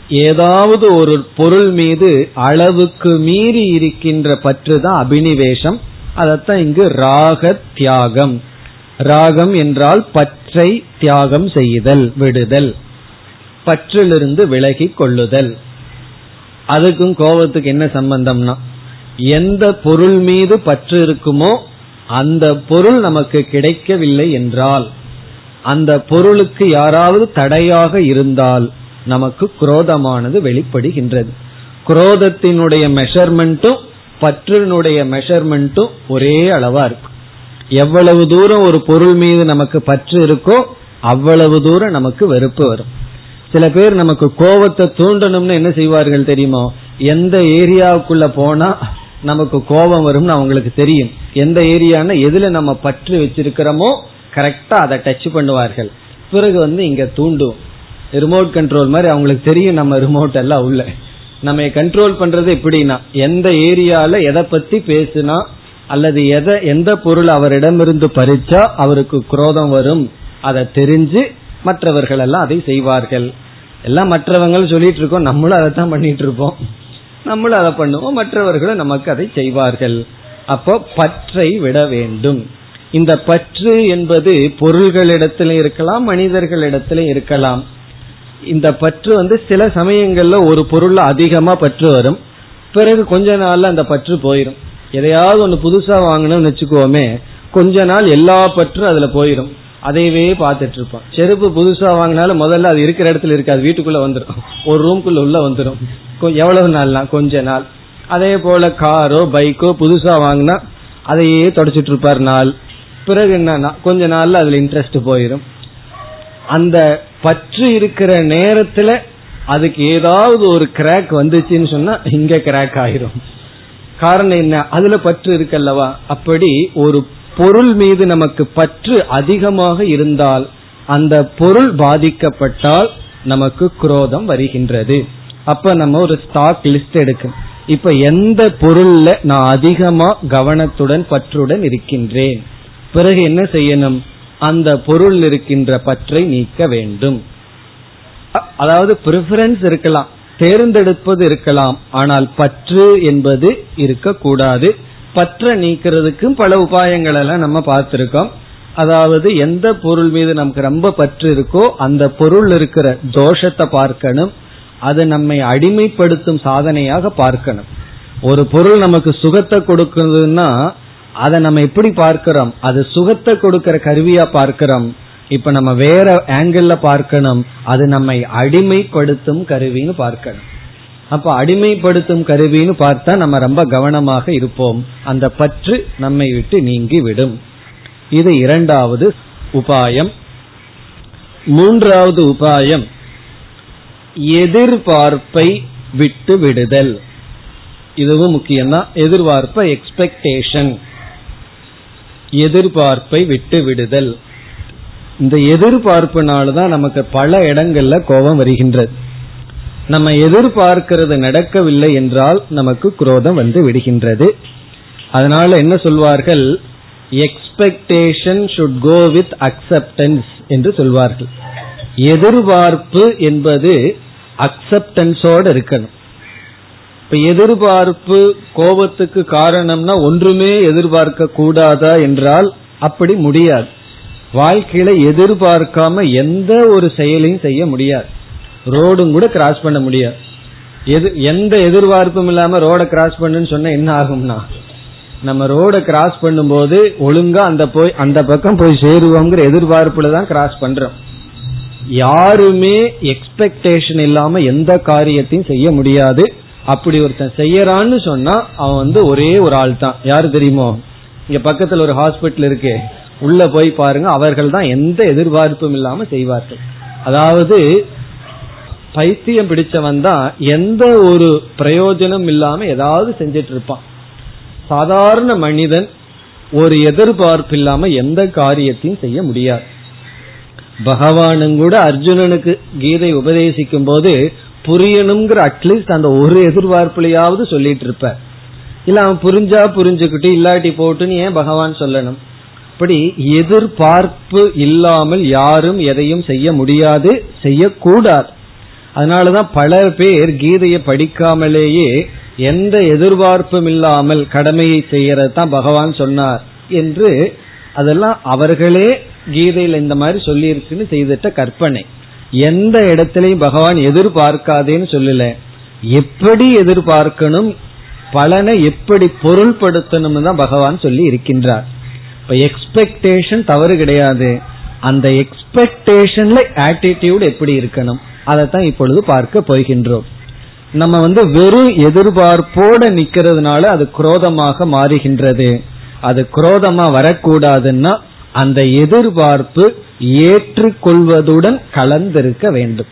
ஏதாவது ஒரு பொருள் மீது அளவுக்கு மீறி இருக்கின்ற பற்று தான் அபினிவேஷம். அதத்தான் இங்கு ராக தியாகம் ராகம் என்றால் பற்றை தியாகம் செய்தல் விடுதல். பற்றிலிருந்து விலகி கொள்ளுதல். அதுக்கும் கோபத்துக்கு என்ன சம்பந்தம்னா எந்த பொருள் மீது பற்று இருக்குமோ அந்த பொருள் நமக்கு கிடைக்கவில்லை என்றால் அந்த பொருளுக்கு யாராவது தடையாக இருந்தால் நமக்கு குரோதமானது வெளிப்படுகின்றது. குரோதத்தினுடைய மெஷர்மெண்ட்டும் பற்றினுடைய மெஷர்மெண்ட்டும் ஒரே அளவா இருக்கும் எவ்வளவு தூரம் ஒரு பொருள் மீது நமக்கு பற்று இருக்கோ அவ்வளவு தூரம் நமக்கு வெறுப்பு வரும். சில பேர் நமக்கு கோபத்தை தூண்டணும்னு என்ன செய்வார்கள் தெரியுமோ? எந்த ஏரியாவுக்குள்ள போனா நமக்கு கோபம் வரும்னு அவங்களுக்கு தெரியும். எந்த ஏரியானா எதுல நம்ம பற்று வச்சிருக்கிறோமோ கரெக்டா அதை டச் பண்ணுவார்கள். பிறகு வந்து இங்க தூண்டும். ரிமோட் கண்ட்ரோல் மாதிரி அவங்களுக்கு தெரியும் நம்ம ரிமோட் எல்லாம் உள்ள. நம்ம கண்ட்ரோல் பண்றது எப்படின்னா எந்த ஏரியால எதை பத்தி பேசுனா அல்லது எதை எந்த பொருள் அவரிடமிருந்து பறிச்சா அவருக்கு குரோதம் வரும். அதை தெரிஞ்சு மற்றவர்கள் எல்லாம் அதை செய்வார்கள். எல்லாம் மற்றவங்க சொல்லிட்டு இருக்கோம் நம்மளும் அதை தான் பண்ணிட்டு இருப்போம் நம்மளும் அதை பண்ணுவோம் மற்றவர்களும் நமக்கு அதை செய்வார்கள். அப்போ பற்றை விட வேண்டும். இந்த பற்று என்பது பொருள்களிடத்திலும் இருக்கலாம் மனிதர்களிடத்திலும் இருக்கலாம். இந்த பற்று வந்து சில சமயங்கள்ல ஒரு பொருள்ல அதிகமா பற்று வரும். பிறகு கொஞ்ச நாள்ல அந்த பற்று போயிடும் எதையாவது ஒன்று புதுசா வாங்கணும்னு வச்சுக்கோமே கொஞ்ச நாள் எல்லா பற்றும் அதுல போயிடும் அதையவே பார்த்துட்டு இருப்பான் செருப்பு புதுசா வாங்கினாலும் முதல்ல அது இருக்கிற இடத்துல இருக்காது வீட்டுக்குள்ள வந்துடும் ஒரு ரூம்குள்ள உள்ள வந்துடும் எவ்வளவு நாள்னா கொஞ்ச நாள். அதே போல காரோ பைக்கோ புதுசா வாங்கினா அதையே தொடச்சிட்டு இருப்பார் நாள். பிறகு என்னன்னா கொஞ்ச நாள்ல அதுல இன்ட்ரெஸ்ட் போயிடும் அந்த பற்று இருக்கிற நேரத்துல அதுக்கு ஏதாவது ஒரு கிராக் வந்துச்சுன்னு சொன்னா இங்க கிராக் ஆயிரும். காரணம் என்ன? அதுல பற்று இருக்கல்லவா? அப்படி ஒரு பொருள் மீது நமக்கு பற்று அதிகமாக இருந்தால் அந்த பொருள் பாதிக்கப்பட்டால் நமக்கு குரோதம் வருகின்றது. அப்ப நம்ம ஒரு ஸ்டாக் லிஸ்ட் எடுக்கணும் இப்ப எந்த பொருள்ல நான் அதிகமா கவனத்துடன் பற்றுடன் இருக்கின்றேன்? பிறகு என்ன செய்யணும்? அந்த பொருள் இருக்கின்ற பற்றை நீக்க வேண்டும். அதாவது ப்ரிஃபரன்ஸ் இருக்கலாம் தேர்ந்தெடுப்பது இருக்கலாம் ஆனால் பற்று என்பது இருக்கக்கூடாது. பற்ற நீக்கிறதுக்கும் பல உபாயங்கள் எல்லாம் நம்ம பார்த்திருக்கோம். அதாவது எந்த பொருள் மீது நமக்கு ரொம்ப பற்று இருக்கோ அந்த பொருள் இருக்கிற தோஷத்தை பார்க்கணும். அது நம்மை அடிமைப்படுத்தும் சாதனையாக பார்க்கணும். ஒரு பொருள் நமக்கு சுகத்தை கொடுக்குதுன்னா அதை நம்ம எப்படி பார்க்கிறோம்? அது சுகத்தை கொடுக்கிற கருவியா பார்க்கிறோம். இப்ப நம்ம வேற ஆங்கிள் பார்க்கணும். அது நம்மை அடிமைப்படுத்தும் கருவின்னு பார்க்கணும். அப்ப அடிமைப்படுத்தும் கருவின்னு பார்த்தா நம்ம ரொம்ப கவனமாக இருப்போம். அந்த பற்று நம்மை விட்டு நீங்கி விடும் இது இரண்டாவது உபாயம். மூன்றாவது உபாயம். எதிர்பார்ப்பை விட்டு விடுதல். இதுவும் முக்கியம்தான் எதிர்பார்ப்ப எக்ஸ்பெக்டேஷன் எதிர்பார்ப்பை விட்டு விடுதல். இந்த எதிர்பார்ப்புனாலதான் நமக்கு பல இடங்கள்ல கோபம் வருகின்றது. நம்ம எதிர்பார்க்கிறது நடக்கவில்லை என்றால் நமக்கு குரோதம் வந்து விடுகின்றது. அதனால என்ன சொல்வார்கள்? Expectation should go with acceptance என்று சொல்வார்கள். எதிர்பார்ப்பு என்பது அக்செப்டன்ஸோடு இருக்கணும். இப்ப எதிர்பார்ப்பு கோபத்துக்கு காரணம்னா ஒன்றுமே எதிர்பார்க்க கூடாதா என்றால் அப்படி முடியாது. வாழ்க்கையில எதிர்பார்க்காம எந்த ஒரு செயலையும் செய்ய முடியாது. ரோடும் கூட கிராஸ் பண்ண முடியாது. எது எந்த எதிர்பார்ப்பும் இல்லாம ரோட கிராஸ் பண்ணுன்னு சொன்னா என்ன ஆகும்னா நம்ம ரோட கிராஸ் பண்ணும்போது ஒழுங்கா அந்த போய் அந்த பக்கம் போய் சேருவோங்கிற எதிர்பார்ப்புல தான் கிராஸ் பண்றோம். யாருமே எக்ஸ்பெக்டேஷன் இல்லாம எந்த காரியத்தையும் செய்ய முடியாது. அப்படி ஒருத்தன் செய்யறான்னு சொன்னா அவன் வந்து ஒரே ஒரு ஆள் தான். யாரு தெரியுமோ? இங்க பக்கத்துல ஒரு ஹாஸ்பிட்டல் இருக்கு. உள்ள போய் பாருங்க அவர்கள் தான் எந்த எதிர்பார்ப்பும் இல்லாம செய்வார்கள். அதாவது பைத்தியம் பிடிச்சவன் தான் எந்த ஒரு பிரயோஜனம் இல்லாம ஏதாவது செஞ்சிட்டு இருப்பான். சாதாரண மனிதன் ஒரு எதிர்பார்ப்பு இல்லாம எந்த காரியத்தையும் செய்ய முடியாது. பகவானும் கூட அர்ஜுனனுக்கு கீதை உபதேசிக்கும் போது புரியணுங்கிற அட்லீஸ்ட் அந்த ஒரு எதிர்பார்ப்புலையாவது சொல்லிட்டு இருப்ப இல்ல அவன் புரிஞ்சா புரிஞ்சுக்கிட்டு இல்லாட்டி போட்டுன்னு ஏன் பகவான் சொல்லணும்? இப்படி எதிர்பார்ப்பு இல்லாமல் யாரும் எதையும் செய்ய முடியாது செய்யக்கூடாது. அதனாலதான் பல பேர் கீதையை படிக்காமலேயே எந்த எதிர்பார்ப்பும் இல்லாமல் கடமையை செய்யறது தான் பகவான் சொன்னார் என்று அதெல்லாம் அவர்களே கீதையில் இந்த மாதிரி சொல்லியிருக்குன்னு செய்துட்ட கற்பனை. எந்த இடத்திலையும் பகவான் எதிர்பார்க்காதேன்னு சொல்லல. எப்படி எதிர்பார்க்கணும் பலனை எப்படி பொருள்படுத்தணும்னு தான் பகவான் சொல்லி இருக்கின்றார். இப்ப எக்ஸ்பெக்டேஷன் தவறு கிடையாது. அந்த எக்ஸ்பெக்டேஷன்ல ஆட்டிடியூட் எப்படி இருக்கணும்? அதைத்தான் இப்பொழுது பார்க்க போகின்றோம். நம்ம வந்து வெறும் எதிர்பார்ப்போட நிக்கிறதுனால அது குரோதமாக மாறுகின்றது. அது குரோதமா வரக்கூடாதுன்னா அந்த எதிர்பார்ப்பு ஏற்றுக்கொள்வதுடன் கலந்திருக்க வேண்டும்.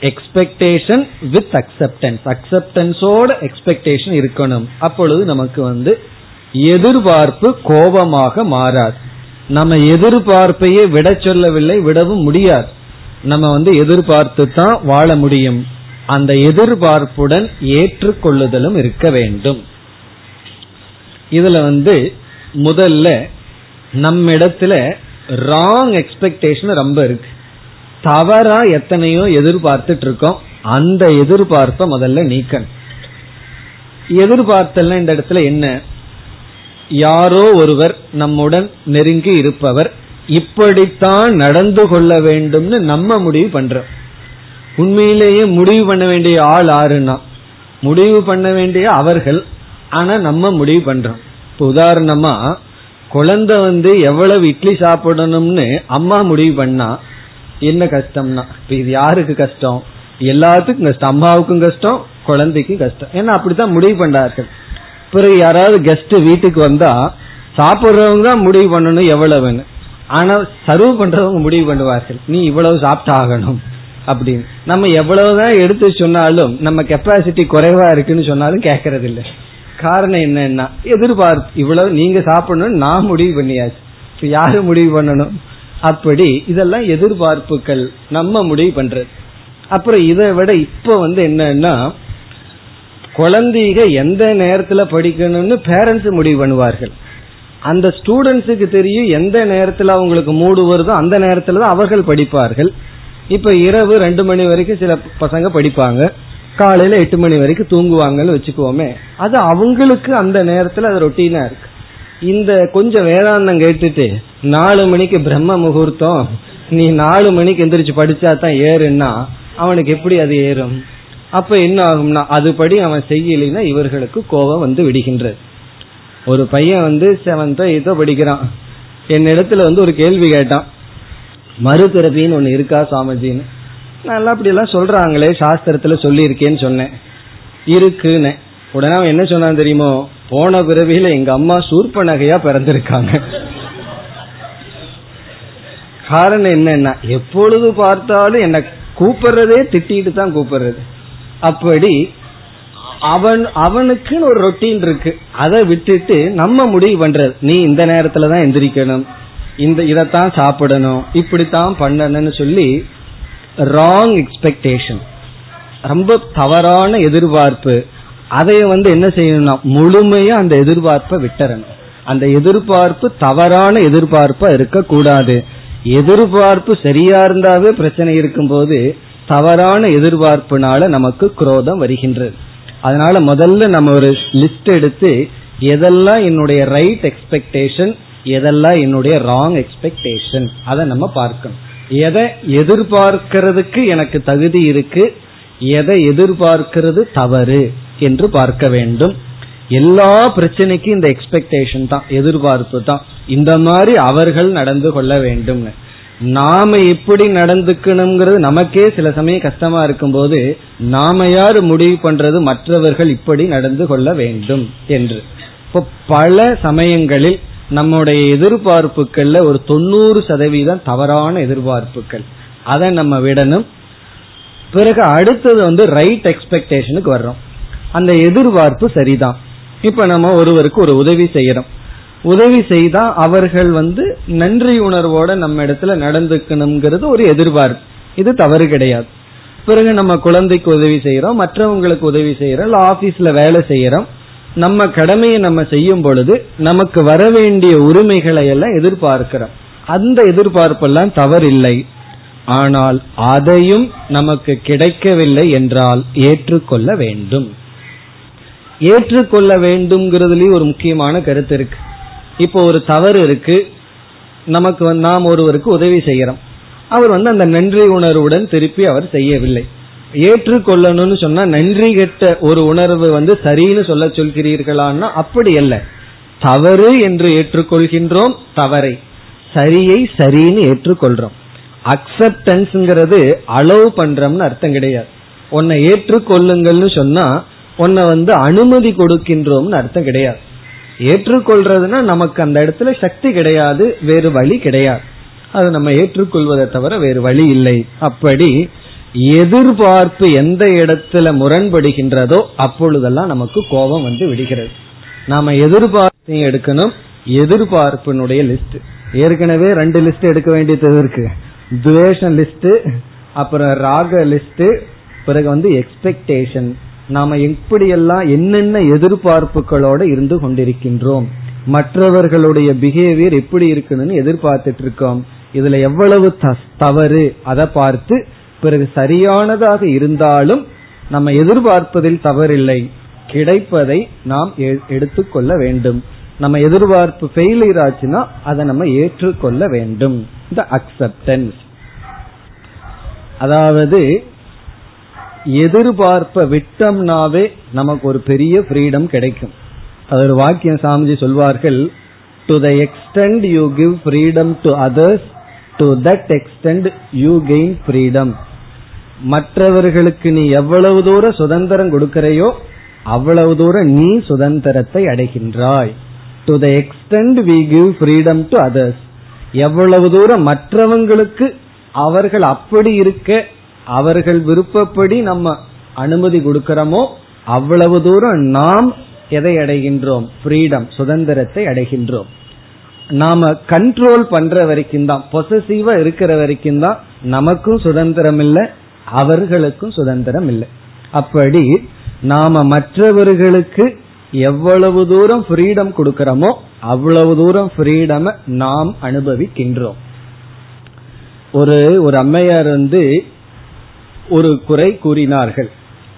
எக்ஸ்பெக்டேஷன் வித் அக்செப்டன்ஸ் அக்செப்டன்ஸோட எக்ஸ்பெக்டேஷன் இருக்கணும். அப்பொழுது நமக்கு வந்து எதிர்பார்ப்பு கோபமாக மாறாது. நம்ம எதிர்பார்ப்பையே விட சொல்லவில்லை விடவும் முடியாது. நம்ம வந்து எதிர்பார்த்து தான் வாழ முடியும். அந்த எதிர்பார்ப்புடன் ஏற்றுக்கொள்ளுதலும் இருக்க வேண்டும். இதுல வந்து முதல்ல நம்ம இடத்துல ராங் எக்ஸ்பெக்டேஷன் ரொம்ப இருக்கு. தவறா எத்தனையோ எதிர்பார்த்துட்டு இருக்கோம் அந்த எதிர்பார்ப்பை முதல்ல நீக்கணும். எதிர்பார்த்தல் இந்த இடத்துல என்ன? யாரோ ஒருவர் நம்முடன் நெருங்கி இருப்பவர். இப்படித்தான் நடந்து கொள்ள வேண்டும்னு நம்ம முடிவு பண்றோம். உண்மையிலேயே முடிவு பண்ண வேண்டிய ஆள் ஆறுனா முடிவு பண்ண வேண்டிய அவர்கள். ஆனா நம்ம முடிவு பண்றோம். இப்போ உதாரணமா குழந்தை வந்து எவ்வளவு இட்லி சாப்பிடணும்னு அம்மா முடிவு பண்ணா என்ன கஷ்டம்னா இப்ப இது யாருக்கு கஷ்டம்? எல்லாத்துக்கும் கஷ்டம். அம்மாவுக்கும் கஷ்டம் குழந்தைக்கும் கஷ்டம். ஏன்னா அப்படித்தான் முடிவு பண்ணார்கள். பிறகு யாராவது கெஸ்ட் வீட்டுக்கு வந்தா சாப்பிடுறவங்க தான் முடிவு பண்ணணும் எவ்வளவுன்னு. ஆனா சர்வ் பண்றவங்க முடிவு பண்ணுவார்கள். நீ இவ்வளவு சாப்பிட்டாகணும். அப்படின்னு. நம்ம எவ்வளவுதான் எடுத்து சொன்னாலும் நம்ம கெப்பாசிட்டி குறைவா இருக்குன்னு சொன்னாலும் கேட்கறது இல்லை காரணம் என்னன்னா எதிர்பார்ப்பு. இவ்வளவு நீங்க சாப்பிடணும் நான் முடிவு பண்ணியாச்சு. யாரு முடிவு பண்ணணும்? அப்படி இதெல்லாம் எதிர்பார்ப்புகள் நம்ம முடிவு பண்றது. அப்புறம் இதை விட இப்ப வந்து என்னன்னா குழந்தைக எந்த நேரத்துல படிக்கணும்னு பேரண்ட்ஸ் முடிவு பண்ணுவார்கள். அந்த ஸ்டூடெண்ட்ஸுக்கு தெரியும் எந்த நேரத்துல அவங்களுக்கு மூடு வருதோ அந்த நேரத்துல தான் அவர்கள் படிப்பார்கள். இப்ப இரவு ரெண்டு மணி வரைக்கும் சில பசங்க படிப்பாங்க. காலையில எட்டு மணி வரைக்கும் தூங்குவாங்கன்னு வச்சுக்குவோமே அது அவங்களுக்கு அந்த நேரத்துல அது ரொட்டீனா இருக்கு. இந்த கொஞ்சம் வேதாந்தம் கேட்டுட்டு நாலு மணிக்கு பிரம்ம முகூர்த்தம் நீ நாலு மணிக்கு எந்திரிச்சு படிச்சா தான் ஏறுன்னா அவனுக்கு எப்படி அது ஏறும்? அப்ப என்ன ஆகும்னா அதுபடி அவன் செய்யலைன்னா இவர்களுக்கு கோபம் வந்து விடுகின்றது. ஒரு பையன் வந்து செவன்த்தோ எய்த்தோ படிக்கிறான். என் இடத்துல வந்து ஒரு கேள்வி கேட்டான். மறுபிறவின்னு ஒன்று இருக்கா சாமிஜின்னு நல்லா அப்படி எல்லாம் சொல்றாங்களே சாஸ்திரத்துல சொல்லியிருக்கேன்னு சொன்னேன். இருக்குன்னு. உடனே அவன் என்ன சொன்னான் தெரியுமோ போன பிறவியில எங்க அம்மா சூர்ப நகையா பிறந்திருக்காங்க. காரணம் என்னன்னா எப்பொழுது பார்த்தாலும் என்ன கூப்பிடுறதே திட்டிட்டு தான் கூப்பிடுறது. அப்படி அவன் அவனுக்குன்னு ஒரு ரொட்டீன் இருக்கு. அதை விட்டுட்டு நம்ம முடிவு பண்றது. நீ இந்த நேரத்துல தான் எந்திரிக்கணும். இந்த இதைத்தான் சாப்பிடணும். இப்படித்தான் பண்ணணும்னு சொல்லி ராங் எக்ஸ்பெக்டேஷன் ரொம்ப தவறான எதிர்பார்ப்பு. அதை வந்து என்ன செய்யணும்னா முழுமையா அந்த எதிர்பார்ப்பை விட்டுறணும். அந்த எதிர்பார்ப்பு தவறான எதிர்பார்ப்பா இருக்கக்கூடாது. எதிர்பார்ப்பு சரியா இருந்தாவே பிரச்சனை இருக்கும்போது தவறான எதிர்பார்ப்புனால நமக்கு குரோதம் வருகின்றது. அதனால முதல்ல நம்ம ஒரு லிஸ்ட் எடுத்து எதெல்லாம் என்னுடைய ரைட் எக்ஸ்பெக்டேஷன் எதெல்லாம் என்னுடைய ராங் எக்ஸ்பெக்டேஷன் அதை நம்ம பார்க்கணும். எதை எதிர்பார்க்கிறதுக்கு எனக்கு தகுதி இருக்கு எதை எதிர்பார்க்கிறது தவறு என்று பார்க்க வேண்டும். எல்லா பிரச்சனைக்கும் இந்த எக்ஸ்பெக்டேஷன் தான் எதிர்பார்ப்பு தான். இந்த மாதிரி அவர்கள் நடந்து கொள்ள வேண்டும் நாம எப்படி நடந்துக்கணுங்கிறது நமக்கே சில சமயம் கஷ்டமா இருக்கும்போது நாம யாரு முடிவு பண்றது மற்றவர்கள் இப்படி நடந்து கொள்ள வேண்டும் என்று. இப்போ பல சமயங்களில் நம்முடைய எதிர்பார்ப்புகள்ல ஒரு தொண்ணூறு சதவீதம் தவறான எதிர்பார்ப்புகள். அதை நம்ம விடணும். பிறகு அடுத்தது வந்து ரைட் எக்ஸ்பெக்டேஷனுக்கு வர்றோம். அந்த எதிர்பார்ப்பு சரிதான். இப்ப நம்ம ஒருவருக்கு ஒரு உதவி செய்யறோம். உதவி செய்தா அவர்கள் வந்து நன்றி உணர்வோட நம்ம இடத்துல நடந்துக்கணுங்கிறது ஒரு எதிர்பார்ப்பு. இது தவறு கிடையாது. பிறகு நம்ம குழந்தைக்கு உதவி செய்யறோம் மற்றவங்களுக்கு உதவி செய்யறோம் இல்ல ஆபீஸ்ல வேலை செய்யறோம் நம்ம கடமையை நம்ம செய்யும் பொழுது நமக்கு வர வேண்டிய உரிமைகளை எல்லாம் எதிர்பார்க்கிறோம். அந்த எதிர்பார்ப்பெல்லாம் தவறில்லை. ஆனால் அதையும் நமக்கு கிடைக்கவில்லை என்றால் ஏற்றுக்கொள்ள வேண்டும். ஏற்றுக்கொள்ள வேண்டும்ங்கிறதுலயும் ஒரு முக்கியமான கருத்து இருக்கு. இப்போ ஒரு தவறு இருக்கு. நமக்கு நாம் ஒருவருக்கு உதவி செய்யறோம். அவர் வந்து அந்த நன்றி உணர்வுடன் திருப்பி அவர் செய்யவில்லை. ஏற்றுக்கொள்ளணும்னு சொன்னா நன்றி கெட்ட ஒரு உணர்வு வந்து சரின்னு சொல்ல சொல்கிறீர்களான்னா அப்படி அல்ல. தவறு என்று ஏற்றுக்கொள்கின்றோம் தவறை. சரியை சரின்னு ஏற்றுக்கொள்றோம். அக்செப்டன்ஸ்ங்கிறது அலோவ் பண்றோம்னு அர்த்தம் கிடையாது. உன்னை ஏற்றுக்கொள்ளுங்கள்னு சொன்னா உன்னை வந்து அனுமதி கொடுக்கின்றோம்னு அர்த்தம் கிடையாது. ஏற்றுக்கொள்றதுன்னா நமக்கு அந்த இடத்துல சக்தி கிடையாது வேறு வழி கிடையாது. அது நம்ம ஏற்றுக்கொள்வதை தவிர வேறு வழி இல்லை. அப்படி எதிர்பார்ப்பு எந்த இடத்துல முரண்படுகின்றதோ அப்பொழுதெல்லாம் நமக்கு கோபம் வந்து விடுகிறது. நாம எதிர்பார்ப்பு எடுக்கணும் எதிர்பார்ப்பினுடைய லிஸ்ட் ஏற்கனவே ரெண்டு லிஸ்ட் எடுக்க வேண்டியது இருக்கு. துவேஷன் லிஸ்ட் அப்புறம் ராக லிஸ்ட் பிறகு வந்து எக்ஸ்பெக்டேஷன் நாம எப்படியெல்லாம் என்னென்ன எதிர்பார்ப்புகளோட இருந்து கொண்டிருக்கின்றோம்? மற்றவர்களுடைய பிஹேவியர் எப்படி இருக்குன்னு எதிர்பார்த்துட்டு இருக்கோம் இதுல எவ்வளவு தவறு? அதை பார்த்து பிறகு சரியானதாக இருந்தாலும் நம்ம எதிர்பார்ப்பதில் தவறில்லை. கிடைப்பதை நாம் எடுத்துக்கொள்ள வேண்டும். நம்ம எதிர்பார்ப்பு ஃபெயிலியர் ஆச்சுன்னா அதை நம்ம ஏற்றுக்கொள்ள வேண்டும். இந்த அக்செப்டன்ஸ் அதாவது எதிர்பார்ப்ப விட்டம்னாவே நமக்கு ஒரு பெரிய ஃப்ரீடம் கிடைக்கும். அது ஒரு வாக்கியம் சாமிஜி சொல்வார்கள் to the extent you give freedom to others to that extent you gain freedom மற்றவர்களுக்கு நீ எவ்வளவு தூரம் சுதந்திரம் கொடுக்கிறையோ அவ்வளவு தூரம் நீ சுதந்திரத்தை அடைகின்றாய். To the extent we give freedom to others எவ்வளவு தூரம் மற்றவங்களுக்கு அவர்கள் அப்படி இருக்க அவர்கள் விருப்பப்படி நம்ம அனுமதி கொடுக்கிறோமோ அவ்வளவு தூரம் நாம் எதை அடைகின்றோம்? ஃப்ரீடம் சுதந்திரத்தை அடைகின்றோம். நாம கண்ட்ரோல் பண்ற வரைக்கும் தான் பொசசிவா இருக்கிற வரைக்கும் தான் நமக்கும் சுதந்திரம் இல்லை அவர்களுக்கும் சுதந்திரம் இல்லை. அப்படி நாம மற்றவர்களுக்கு எவ்வளவு தூரம் ஃப்ரீடம் கொடுக்கிறோமோ அவ்வளவு தூரம் ஃப்ரீடம் நாம் அனுபவிக்கின்றோம். ஒரு ஒரு அம்மையார் வந்து ஒரு குறை கூறினார்கள்.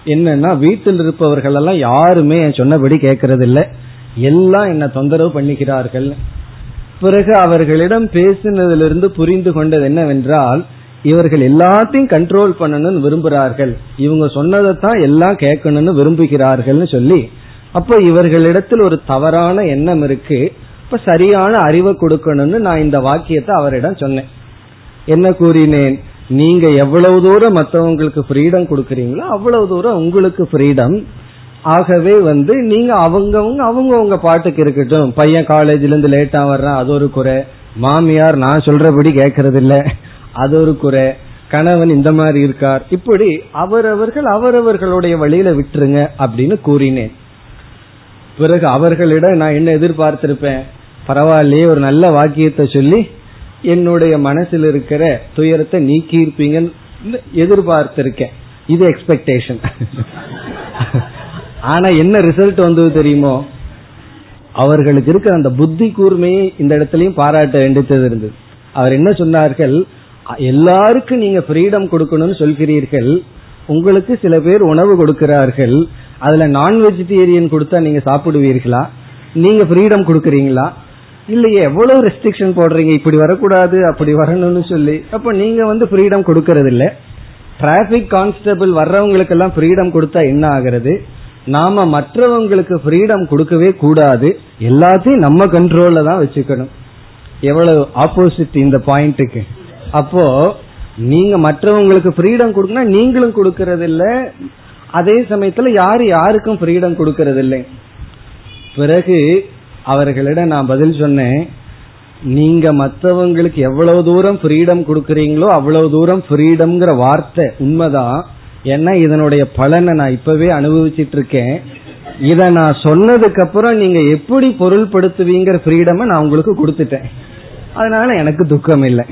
என்னன்னா வீட்டில் இருப்பவர்கள் எல்லாம் யாருமே சொன்னபடி கேட்கறது இல்லை எல்லாம் என்ன தொந்தரவு பண்ணுகிறார்கள் பிறகு அவர்களிடம் பேசினதிலிருந்து புரிந்து கொண்டது என்னவென்றால் இவர்கள் எல்லாத்தையும் கண்ட்ரோல் பண்ணணும்னு விரும்புகிறார்கள். இவங்க சொன்னதைத்தான் எல்லாம் கேட்கணும்னு விரும்புகிறார்கள்னு சொல்லி அப்ப இவர்களிடத்தில் ஒரு தவறான எண்ணம் இருக்கு. இப்ப சரியான அறிவை கொடுக்கணும்னு நான் இந்த வாக்கியத்தை அவரிடம் சொன்னேன். என்ன கூறினேன்? நீங்க எவ்வளவு தூரம் மற்றவங்களுக்கு ஃப்ரீடம் கொடுக்கறீங்களோ அவ்வளவு தூரம் உங்களுக்கு ஃப்ரீடம் ஆகவே வந்து நீங்க அவங்கவுங்க அவங்கவுங்க பாட்டுக்கு இருக்கட்டும். பையன் காலேஜ்ல இருந்து லேட்டா வர்றான் அது ஒரு குறை. மாமியார் நான் சொல்றபடி கேட்கறது இல்ல அது ஒரு குறை. கணவன் இந்த மாதிரி இருக்கார். இப்படி அவரவர்கள் அவரவர்களுடைய வழியில விட்டுருங்க அப்படின்னு கூறினேன். பிறகு அவர்களிடம் நான் என்ன எதிர்பார்த்திருப்பேன்? பரவாயில்லையே ஒரு நல்ல வாக்கியத்தை சொல்லி என்னுடைய மனசில் இருக்கிற துயரத்தை நீக்கி இருப்பீங்கன்னு எதிர்பார்த்திருக்கேன். இது எக்ஸ்பெக்டேஷன் ஆனா என்ன ரிசல்ட் வந்தது தெரியுமோ? அவர்களுக்கு இருக்கிற அந்த புத்தி கூர்மையை இந்த இடத்துலயும் பாராட்ட வேண்டியது இருந்தது. அவர் என்ன சொன்னார்கள்? எல்லாருக்கும் நீங்க ஃப்ரீடம் கொடுக்கணும்னு சொல்கிறீர்கள். உங்களுக்கு சில பேர் உணவு கொடுக்கிறார்கள். அதுல நான் வெஜிடேரியன் கொடுத்தா நீங்க சாப்பிடுவீர்களா? நீங்க ஃப்ரீடம் கொடுக்கறீங்களா? இல்லையே எவ்வளவு ரெஸ்ட்ரிக்ஷன் போடுறீங்க? இப்படி வரக்கூடாது அப்படி வரணும்னு சொல்லி. அப்ப நீங்க வந்து ஃப்ரீடம் கொடுக்கறது இல்ல டிராபிக் கான்ஸ்டபிள் வர்றவங்களுக்கு எல்லாம் ஃப்ரீடம் கொடுத்தா என்ன ஆகிறது? நாம மற்றவங்களுக்கு ஃப்ரீடம் கொடுக்கவே கூடாது. எல்லாத்தையும் நம்ம கண்ட்ரோல்ல தான் வச்சுக்கணும். எவ்வளவு ஆப்போசிட் இந்த பாயிண்ட்டுக்கு அப்போ நீங்க மற்றவங்களுக்கு ஃப்ரீடம் கொடுக்கணும் நீங்களும் கொடுக்கறது இல்ல அதே சமயத்துல யாரு யாருக்கும் ஃப்ரீடம் கொடுக்கறது இல்லை பிறகு அவர்களிடம் நான் பதில் சொன்னேன். நீங்க மற்றவங்களுக்கு எவ்வளவு தூரம் ஃப்ரீடம் கொடுக்கறீங்களோ அவ்வளவு தூரம் ஃப்ரீடம்ங்கிற வார்த்தை உண்மைதான். ஏன்னா இதனுடைய பலனை நான் இப்பவே அனுபவிச்சிட்டு இருக்கேன் இத நான் சொன்னதுக்கு அப்புறம் நீங்க எப்படி பொருள்படுத்துவீங்கிற ஃப்ரீடம் நான் உங்களுக்கு கொடுத்துட்டேன். அதனால எனக்கு துக்கம் இல்லை.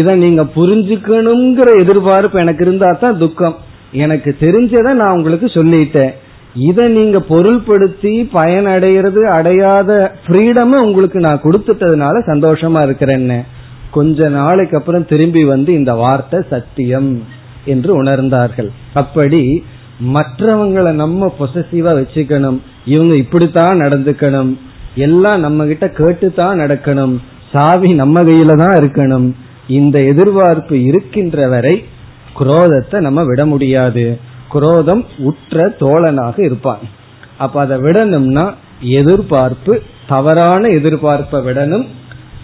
இத நீங்க புரிஞ்சுக்கணுங்கிற எதிர்பார்ப்பு எனக்கு இருந்தா தான் துக்கம். எனக்கு தெரிஞ்சதை நான் உங்களுக்கு சொல்லிட்டேன். இதை நீங்க பொருள்படுத்தி பயனடைகிறது அடையாத ஃப்ரீடம் உங்களுக்கு நான் கொடுத்துட்டதுனால சந்தோஷமா இருக்கிறேன்னு. கொஞ்ச நாளைக்கு அப்புறம் திரும்பி வந்து இந்த வார்த்தை சத்தியம் என்று உணர்ந்தார்கள். அப்படி மற்றவங்களை நம்ம பொசசிவா வச்சுக்கணும். இவங்க இப்படித்தான் நடந்துக்கணும். எல்லாம் நம்ம கிட்ட கேட்டுத்தான் நடக்கணும். சாவி நம்ம கையில தான் இருக்கணும். இந்த எதிர்பார்ப்பு இருக்கின்ற வரை குரோதத்தை நம்ம விட முடியாது. குரோதம் உற்ற தோழனாக இருப்பான். அப்ப அதை விடணும்னா எதிர்பார்ப்பு தவறான எதிர்பார்ப்பை விடணும்.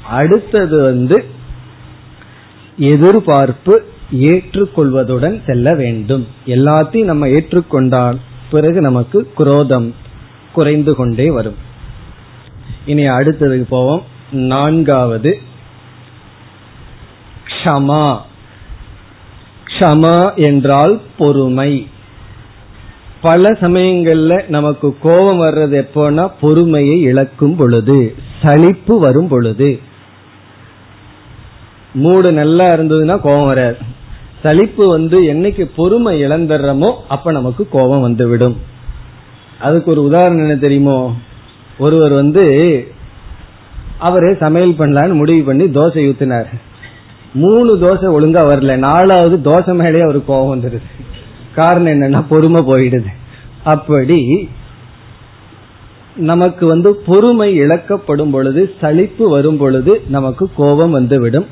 அடுத்தது வந்து எதிர்பார்ப்பு ஏற்றுக்கொள்வதுடன் செல்ல வேண்டும். எல்லாத்தையும் நம்ம ஏற்றுக்கொண்டால் பிறகு நமக்கு குரோதம் குறைந்து கொண்டே வரும். இனி அடுத்ததுக்கு போவோம். நான்காவது க்ஷமா. க்ஷமா என்றால் பொறுமை. பல சமயங்கள்ல நமக்கு கோபம் வர்றது எப்போனா பொறுமையை இழக்கும் பொழுது சலிப்பு வரும் பொழுது. மூடு நல்லா இருந்ததுன்னா கோபம் வராது. சளிப்பு வந்து என்னைக்கு பொறுமை இழந்துடுறோமோ அப்ப நமக்கு கோபம் வந்துவிடும். அதுக்கு ஒரு உதாரணம் என்ன தெரியுமோ? ஒருவர் வந்து அவரே சமையல் பண்ணலான்னு முடிவு பண்ணி தோசை ஊத்தினார். மூணு தோசை ஒழுங்கா வரல. நாலாவது தோசை மேலேயே அவருக்கு கோபம் வந்துருது. காரணம் என்னன்னா பொறுமை போயிடுது. அப்படி நமக்கு வந்து பொறுமை இழக்கப்படும் பொழுது சளிப்பு வரும் பொழுது நமக்கு கோபம் வந்துவிடும்.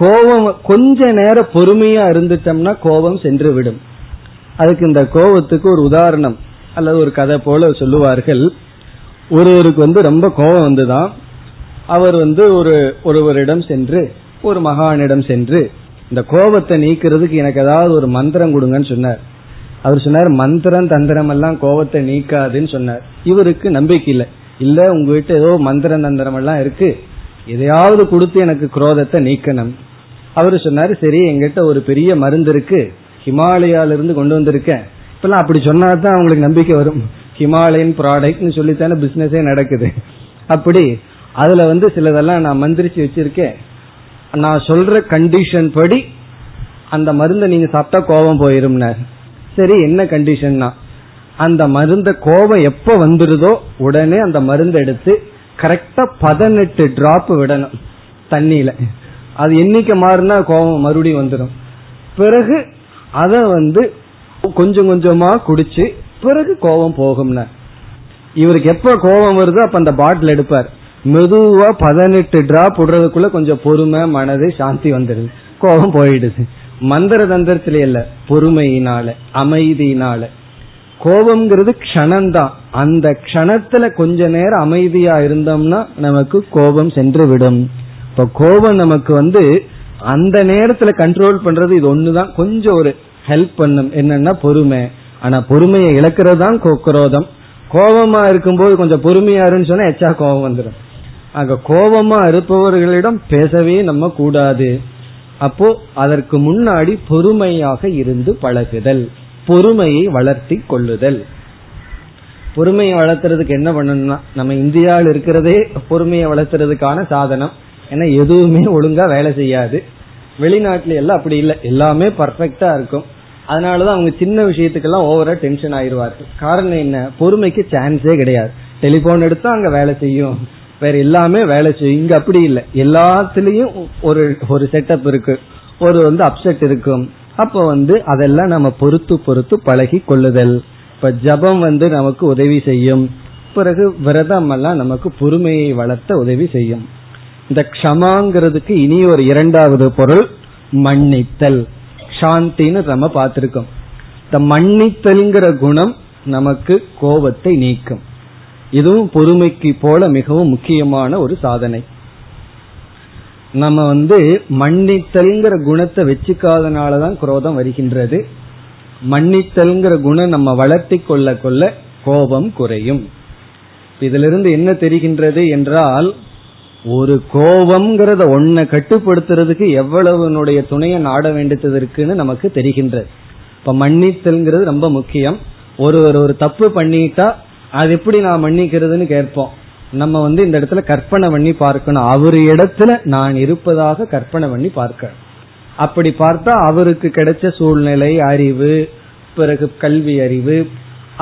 கோபம் கொஞ்ச நேரம் பொறுமையா இருந்துட்டோம்னா கோபம் சென்று விடும் அதுக்கு இந்த கோபத்துக்கு ஒரு உதாரணம் அல்லது ஒரு கதை போல சொல்லுவார்கள். ஒருவருக்கு வந்து ரொம்ப கோபம் வந்துதான் அவர் வந்து ஒரு ஒருவரிடம் சென்று ஒரு மகானிடம் சென்று இந்த கோபத்தை நீக்கிறதுக்கு எனக்கு ஏதாவது ஒரு மந்திரம் கொடுங்கன்னு சொன்னார். அவர் சொன்னார் மந்திரம் தந்திரம் எல்லாம் கோபத்தை நீக்காதுன்னு சொன்னார். இவருக்கு நம்பிக்கை இல்லை. இல்ல உங்ககிட்ட ஏதோ மந்திரம் தந்திரம் எல்லாம் இருக்கு. எதையாவது கொடுத்து எனக்கு குரோதத்தை நீக்கணும். அவரு சொன்னாரு சரி எங்கிட்ட ஒரு பெரிய மருந்து இருக்கு. ஹிமாலயால இருந்து கொண்டு வந்திருக்கேன். இப்பெல்லாம் அப்படி சொன்னா தான் அவங்களுக்கு நம்பிக்கை வரும். ஹிமாலயன் ப்ராடக்ட்னு சொல்லித்தானே பிசினஸே நடக்குது. அப்படி அதுல வந்து சிலதெல்லாம் நான் மந்திரிச்சு வச்சிருக்கேன். நான் சொல்ற கண்டிஷன் படி அந்த மருந்தை நீங்க சாப்பிட்டா கோபம் போயிரும்னார். சரி என்ன கண்டிஷன்னா அந்த மருந்த கோபம் எப்ப வந்துருதோ உடனே அந்த மருந்து எடுத்து கரெக்டா பதினெட்டு டிராப் விடணும் தண்ணியில. அது என்னைக்கு மாறினா கோபம் மறுபடியும் வந்துடும் பிறகு அத வந்து கொஞ்சம் கொஞ்சமா குடிச்சு பிறகு கோபம் போகும்னா. இவருக்கு எப்ப கோபம் வருதோ அப்ப அந்த பாட்டில் எடுப்பார். மெதுவா பதினெட்டு டிராப் விடுறதுக்குள்ள கொஞ்சம் பொறுமை மனது சாந்தி வந்துடுது கோபம் போயிடுது. மந்திர தந்திரத்தில இல்ல பொறுமையினால அமைதியினால. கோபம்ங்கிறது க்ஷணம்தான். அந்த க்ஷணத்துல கொஞ்ச நேரம் அமைதியா இருந்தோம்னா நமக்கு கோபம் சென்று விடும் இப்ப கோபம் நமக்கு வந்து அந்த நேரத்துல கண்ட்ரோல் பண்றது இது ஒண்ணுதான். கொஞ்சம் ஒரு ஹெல்ப் பண்ணும். என்னன்னா பொறுமை. ஆனா பொறுமையை இழக்கிறது தான் குரோதம். கோபமா இருக்கும்போது கொஞ்சம் பொறுமையா இருன்னு சொன்னா எச்சா கோபம் வந்துடும் அங்க கோபமா இருப்பவர்களிடம் பேசவே நம்ம கூடாது. அப்போ அதற்கு முன்னாடி பொறுமையாக இருந்து பழகுதல் பொறுமையை வளர்த்தி கொள்ளுதல். பொறுமையை வளர்த்துறதுக்கு என்ன பண்ணணும்னா நம்ம இந்தியாவில் இருக்கிறதே பொறுமையை வளர்த்துறதுக்கான சாதனம். ஏன்னா எதுவுமே ஒழுங்கா வேலை செய்யாது. வெளிநாட்டுல எல்லாம் அப்படி இல்லை. எல்லாமே பர்ஃபெக்டா இருக்கும். அதனாலதான் அவங்க சின்ன விஷயத்துக்கெல்லாம் ஓவரா டென்ஷன் ஆயிடுவார்கள் காரணம் என்ன? பொறுமைக்கு சான்ஸே கிடையாது. டெலிபோன் எடுத்தா அங்க வேலை செய்யும். வேற எல்லாமே வேலை செய்யும். இங்க அப்படி இல்லை. எல்லாத்துலயும் ஒரு ஒரு செட்டப் இருக்கு. ஒரு வந்து அப்செட் இருக்கும். அப்ப வந்து அதெல்லாம் நம்ம பொறுத்து பொறுத்து பழகி கொள்ளுதல். இப்ப ஜபம் வந்து நமக்கு உதவி செய்யும். பிறகு விரதம் எல்லாம் நமக்கு பொறுமையை வளர்த்த உதவி செய்யும். இந்த க்ஷமாங்கிறதுக்கு இனி ஒரு இரண்டாவது பொருள் மன்னித்தல். சாந்தின்னு நம்ம பார்த்திருக்கோம். இந்த மன்னித்தல்ங்கிற குணம் நமக்கு கோபத்தை நீக்கும். இதுவும் பொறுமைக்கு போல மிகவும் முக்கியமான ஒரு சாதனை. நம்ம வந்து மன்னித்தல்ங்கிற குணத்தை வச்சுக்காதனாலதான் குரோதம் வருகின்றது. மன்னித்தல்ங்கிற குணம் நம்ம வளர்த்தி கொள்ள கொள்ள கோபம் குறையும். இதிலிருந்து என்ன தெரிகின்றது என்றால் ஒரு கோபம்ங்கிறத ஒன்ன கட்டுப்படுத்துறதுக்கு எவ்வளவுனுடைய துணையை நாட வேண்டியது இருக்குன்னு நமக்கு தெரிகின்றது. இப்ப மன்னித்தல்ங்கிறது ரொம்ப முக்கியம். ஒருவர் ஒரு தப்பு பண்ணிட்டா அது எப்படி நான் மன்னிக்கிறதுன்னு கேட்போம். நம்ம வந்து இந்த இடத்துல கற்பனை பண்ணி பார்க்கணும். அவரு இடத்துல நான் இருப்பதாக கற்பனை பண்ணி பார்க்க அப்படி பார்த்தா அவருக்கு கிடைச்ச சூழ்நிலை அறிவு பிறகு கல்வி அறிவு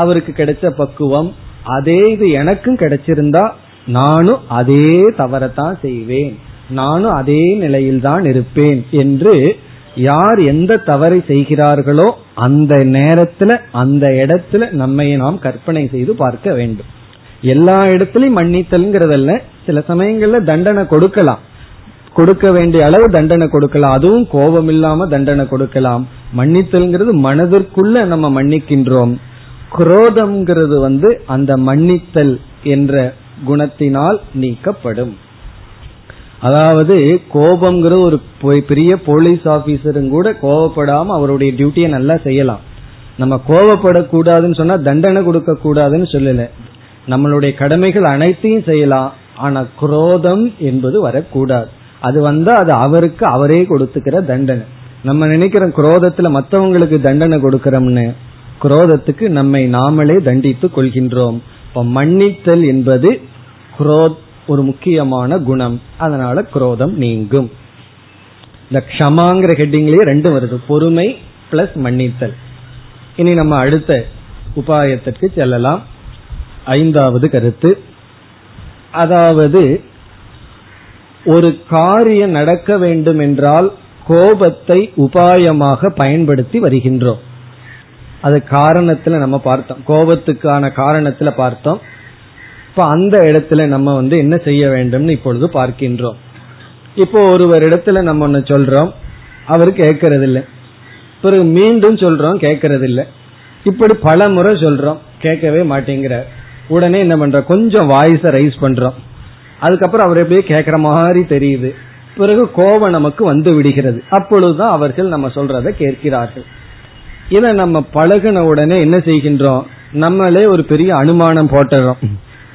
அவருக்கு கிடைச்ச பக்குவம் அதே இது எனக்கும் கிடைச்சிருந்தா நானும் அதே தவறத்தான் செய்வேன். நானும் அதே நிலையில் தான் இருப்பேன் என்று யார் எந்த தவறை செய்கிறார்களோ அந்த நேரத்துல அந்த இடத்துல நம்மை நாம் கற்பனை செய்து பார்க்க வேண்டும். எல்லா இடத்துலயும் மன்னித்தல்ங்கிறதல்ல. சில சமயங்கள்ல தண்டனை கொடுக்கலாம். கொடுக்க வேண்டிய அளவு தண்டனை கொடுக்கலாம். அதுவும் கோபம் இல்லாம தண்டனை கொடுக்கலாம். மன்னித்தல்ங்கிறது மனதிற்குள்ள நம்ம மன்னிக்கின்றோம். குரோதம்ங்கிறது வந்து அந்த மன்னித்தல் என்ற குணத்தினால் நீக்கப்படும். அதாவது கோபம்ங்கிற ஒரு பெரிய போலீஸ் ஆபீசரும் கூட கோவப்படாம அவருடைய டியூட்டியை நல்லா செய்யலாம். நம்ம கோவப்படக்கூடாதுன்னு சொன்னா தண்டனை கொடுக்க கூடாதுன்னு சொல்லல. நம்மளுடைய கடமைகள் அனைத்தையும் செய்யலாம். ஆனா குரோதம் என்பது வரக்கூடாது. அது வந்தா அது அவருக்கு அவரே கொடுத்துக்கிற தண்டனை. நம்ம நினைக்கிறோம் குரோதத்துல மற்றவங்களுக்கு தண்டனை கொடுக்கிறோம்னு குரோதத்துக்கு நம்மை நாமளே தண்டித்து கொள்கின்றோம். இப்ப மன்னித்தல் என்பது குரோத் ஒரு முக்கியமான குணம். அதனால குரோதம் நீங்கும். இந்த க்ஷமாங்கிற ஹெட்டிங்லயே ரெண்டும் வருது. பொறுமை பிளஸ் மன்னித்தல். இனி நம்ம அடுத்த உபாயத்திற்கு செல்லலாம். ஐந்தாவது கருத்து. அதாவது ஒரு காரியம் நடக்க வேண்டும் என்றால் கோபத்தை உபாயமாக பயன்படுத்தி வருகின்றோம். அது காரணத்துல நம்ம பார்த்தோம். கோபத்துக்கான காரணத்துல பார்த்தோம். இப்ப அந்த இடத்துல நம்ம வந்து என்ன செய்ய வேண்டும்னு இப்பொழுது பார்க்கின்றோம். இப்போ ஒருவர் இடத்துல நம்ம ஒன்னு சொல்றோம். அவர் கேட்கறது இல்லை பிறகு மீண்டும் சொல்றோம் கேட்கறது இல்லை இப்படி பல முறை சொல்றோம் கேட்கவே மாட்டேங்கிறார். உடனே என்ன பண்றோம்? கொஞ்சம் வாய்ஸ ரைஸ் பண்றோம். அதுக்கப்புறம் அவர் எப்படியே கேட்கற மாதிரி தெரியுது. பிறகு கோபம் நமக்கு வந்து விடுகிறது. அப்பொழுதுதான் அவர்கள் நம்ம சொல்றத கேட்கிறார்கள். இதை நம்ம பழகின உடனே என்ன செய்கின்றோம்? நம்மளே ஒரு பெரிய அனுமானம் போட்டுறோம்.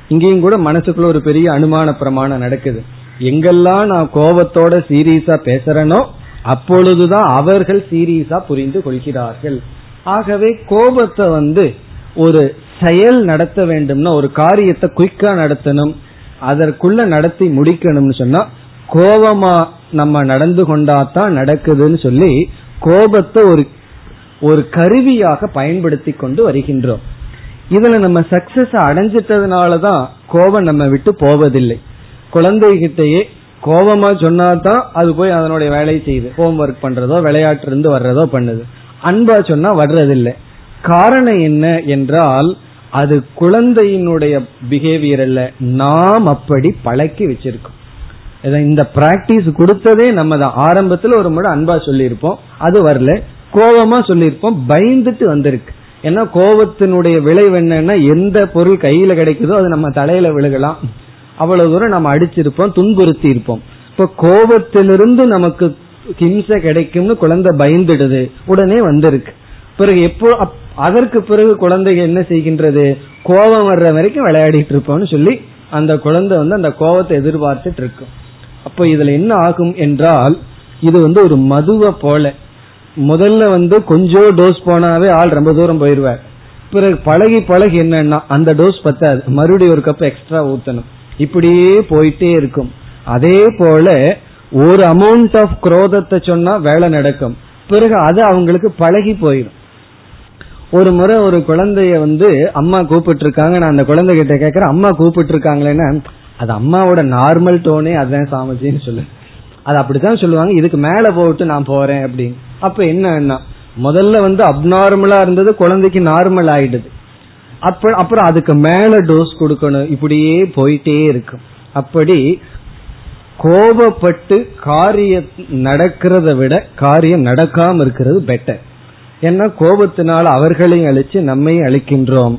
இங்கேயும் கூட மனசுக்குள்ள ஒரு பெரிய அனுமான பிரமாணம் நடக்குது. எங்கெல்லாம் நான் கோபத்தோட சீரியஸா பேசுறேனோ அப்பொழுதுதான் அவர்கள் சீரியஸா புரிந்து கொள்கிறார்கள். ஆகவே கோபத்தை வந்து ஒரு செயல் நடத்த வேண்டும்னா ஒரு காரியத்தை குயிக்கா நடத்தணும் அதற்குள்ள நடத்தி முடிக்கணும்னு சொன்னா கோபமா நம்ம நடந்து கொண்டாதான் நடக்குதுன்னு சொல்லி கோபத்தை ஒரு ஒரு கருவியாக பயன்படுத்தி கொண்டு வருகின்றோம். இதுல நம்ம சக்சஸ் அடைஞ்சிட்டதுனாலதான் கோபம் நம்ம விட்டு போவதில்லை. குழந்தைகிட்டயே கோபமா சொன்னாதான் அது போய் அதனுடைய வேலையை செய்யுது. ஹோம் ஒர்க் பண்றதோ விளையாட்டு இருந்து வர்றதோ பண்ணுது. அன்பா சொன்னா வர்றதில்லை. காரணம் என்ன என்றால் அது குழந்தையினுடைய பிஹேவியர் அல்ல. நாம் அப்படி பழக்கி வச்சிருக்கோம். இந்த பிராக்டிஸ் கொடுத்ததே நம்ம தான் ஆரம்பத்துல ஒரு முறை அன்பா சொல்லியிருப்போம். அது வரல. கோபமா சொல்லியிருப்போம். பயந்துட்டு வந்திருக்கு. ஏன்னா கோபத்தினுடைய விளைவு என்னன்னா எந்த பொருள் கையில கிடைக்குதோ அது நம்ம தலையில விழுகலாம். அவ்வளவு தூரம் நம்ம அடிச்சிருப்போம் துன்புறுத்தி இருப்போம். இப்ப கோபத்திலிருந்து நமக்கு ஹிம்சை கிடைக்கும்னு குழந்தை பயந்துடுது. உடனே வந்திருக்கு. பிறகு எப்போ அதற்கு பிறகு குழந்தை என்ன செய்கின்றது? கோபம் வர்ற வரைக்கும் விளையாடிட்டு இருப்போம்னு சொல்லி அந்த குழந்தை வந்து அந்த கோபத்தை எதிர்பார்த்துட்டு இருக்கும். அப்ப இதுல என்ன ஆகும் என்றால் இது வந்து ஒரு மதுவை போல. முதல்ல வந்து கொஞ்சம் டோஸ் போனாவே ஆள் ரொம்ப தூரம் போயிருவார் பிறகு பழகி பழகி என்னன்னா அந்த டோஸ் பத்தாது. மறுபடியும் ஒரு கப் எக்ஸ்ட்ரா ஊத்தணும். இப்படியே போயிட்டே இருக்கும். அதே போல ஒரு அமௌண்ட் ஆஃப் குரோதத்தை சொன்னா வேலை நடக்கும். பிறகு அது அவங்களுக்கு பழகி போயிடும். ஒரு முறை ஒரு குழந்தைய வந்து அம்மா கூப்பிட்டு இருக்காங்க நான் அந்த குழந்தை கிட்ட கேக்குறேன் அம்மா கூப்பிட்டு இருக்காங்களேன்னா அது அம்மாவோட நார்மல் டோனே அதுதான் சாமிஜின்னு சொல்லு. அது அப்படித்தான் சொல்லுவாங்க இதுக்கு மேல போட்டு நான் போறேன் அப்படின்னு. அப்ப என்ன முதல்ல வந்து அப்நார்மலா இருந்தது குழந்தைக்கு நார்மல் ஆயிடுது. அப்ப அப்புறம் அதுக்கு மேல டோஸ் கொடுக்கணும். இப்படியே போயிட்டே இருக்கும். அப்படி கோபப்பட்டு காரியம் நடக்கிறத விட காரியம் நடக்காம இருக்கிறது பெட்டர் ஏன்னா கோபத்தினால் அவர்களையும் அழிச்சு நம்மையும் அழிக்கின்றோம்.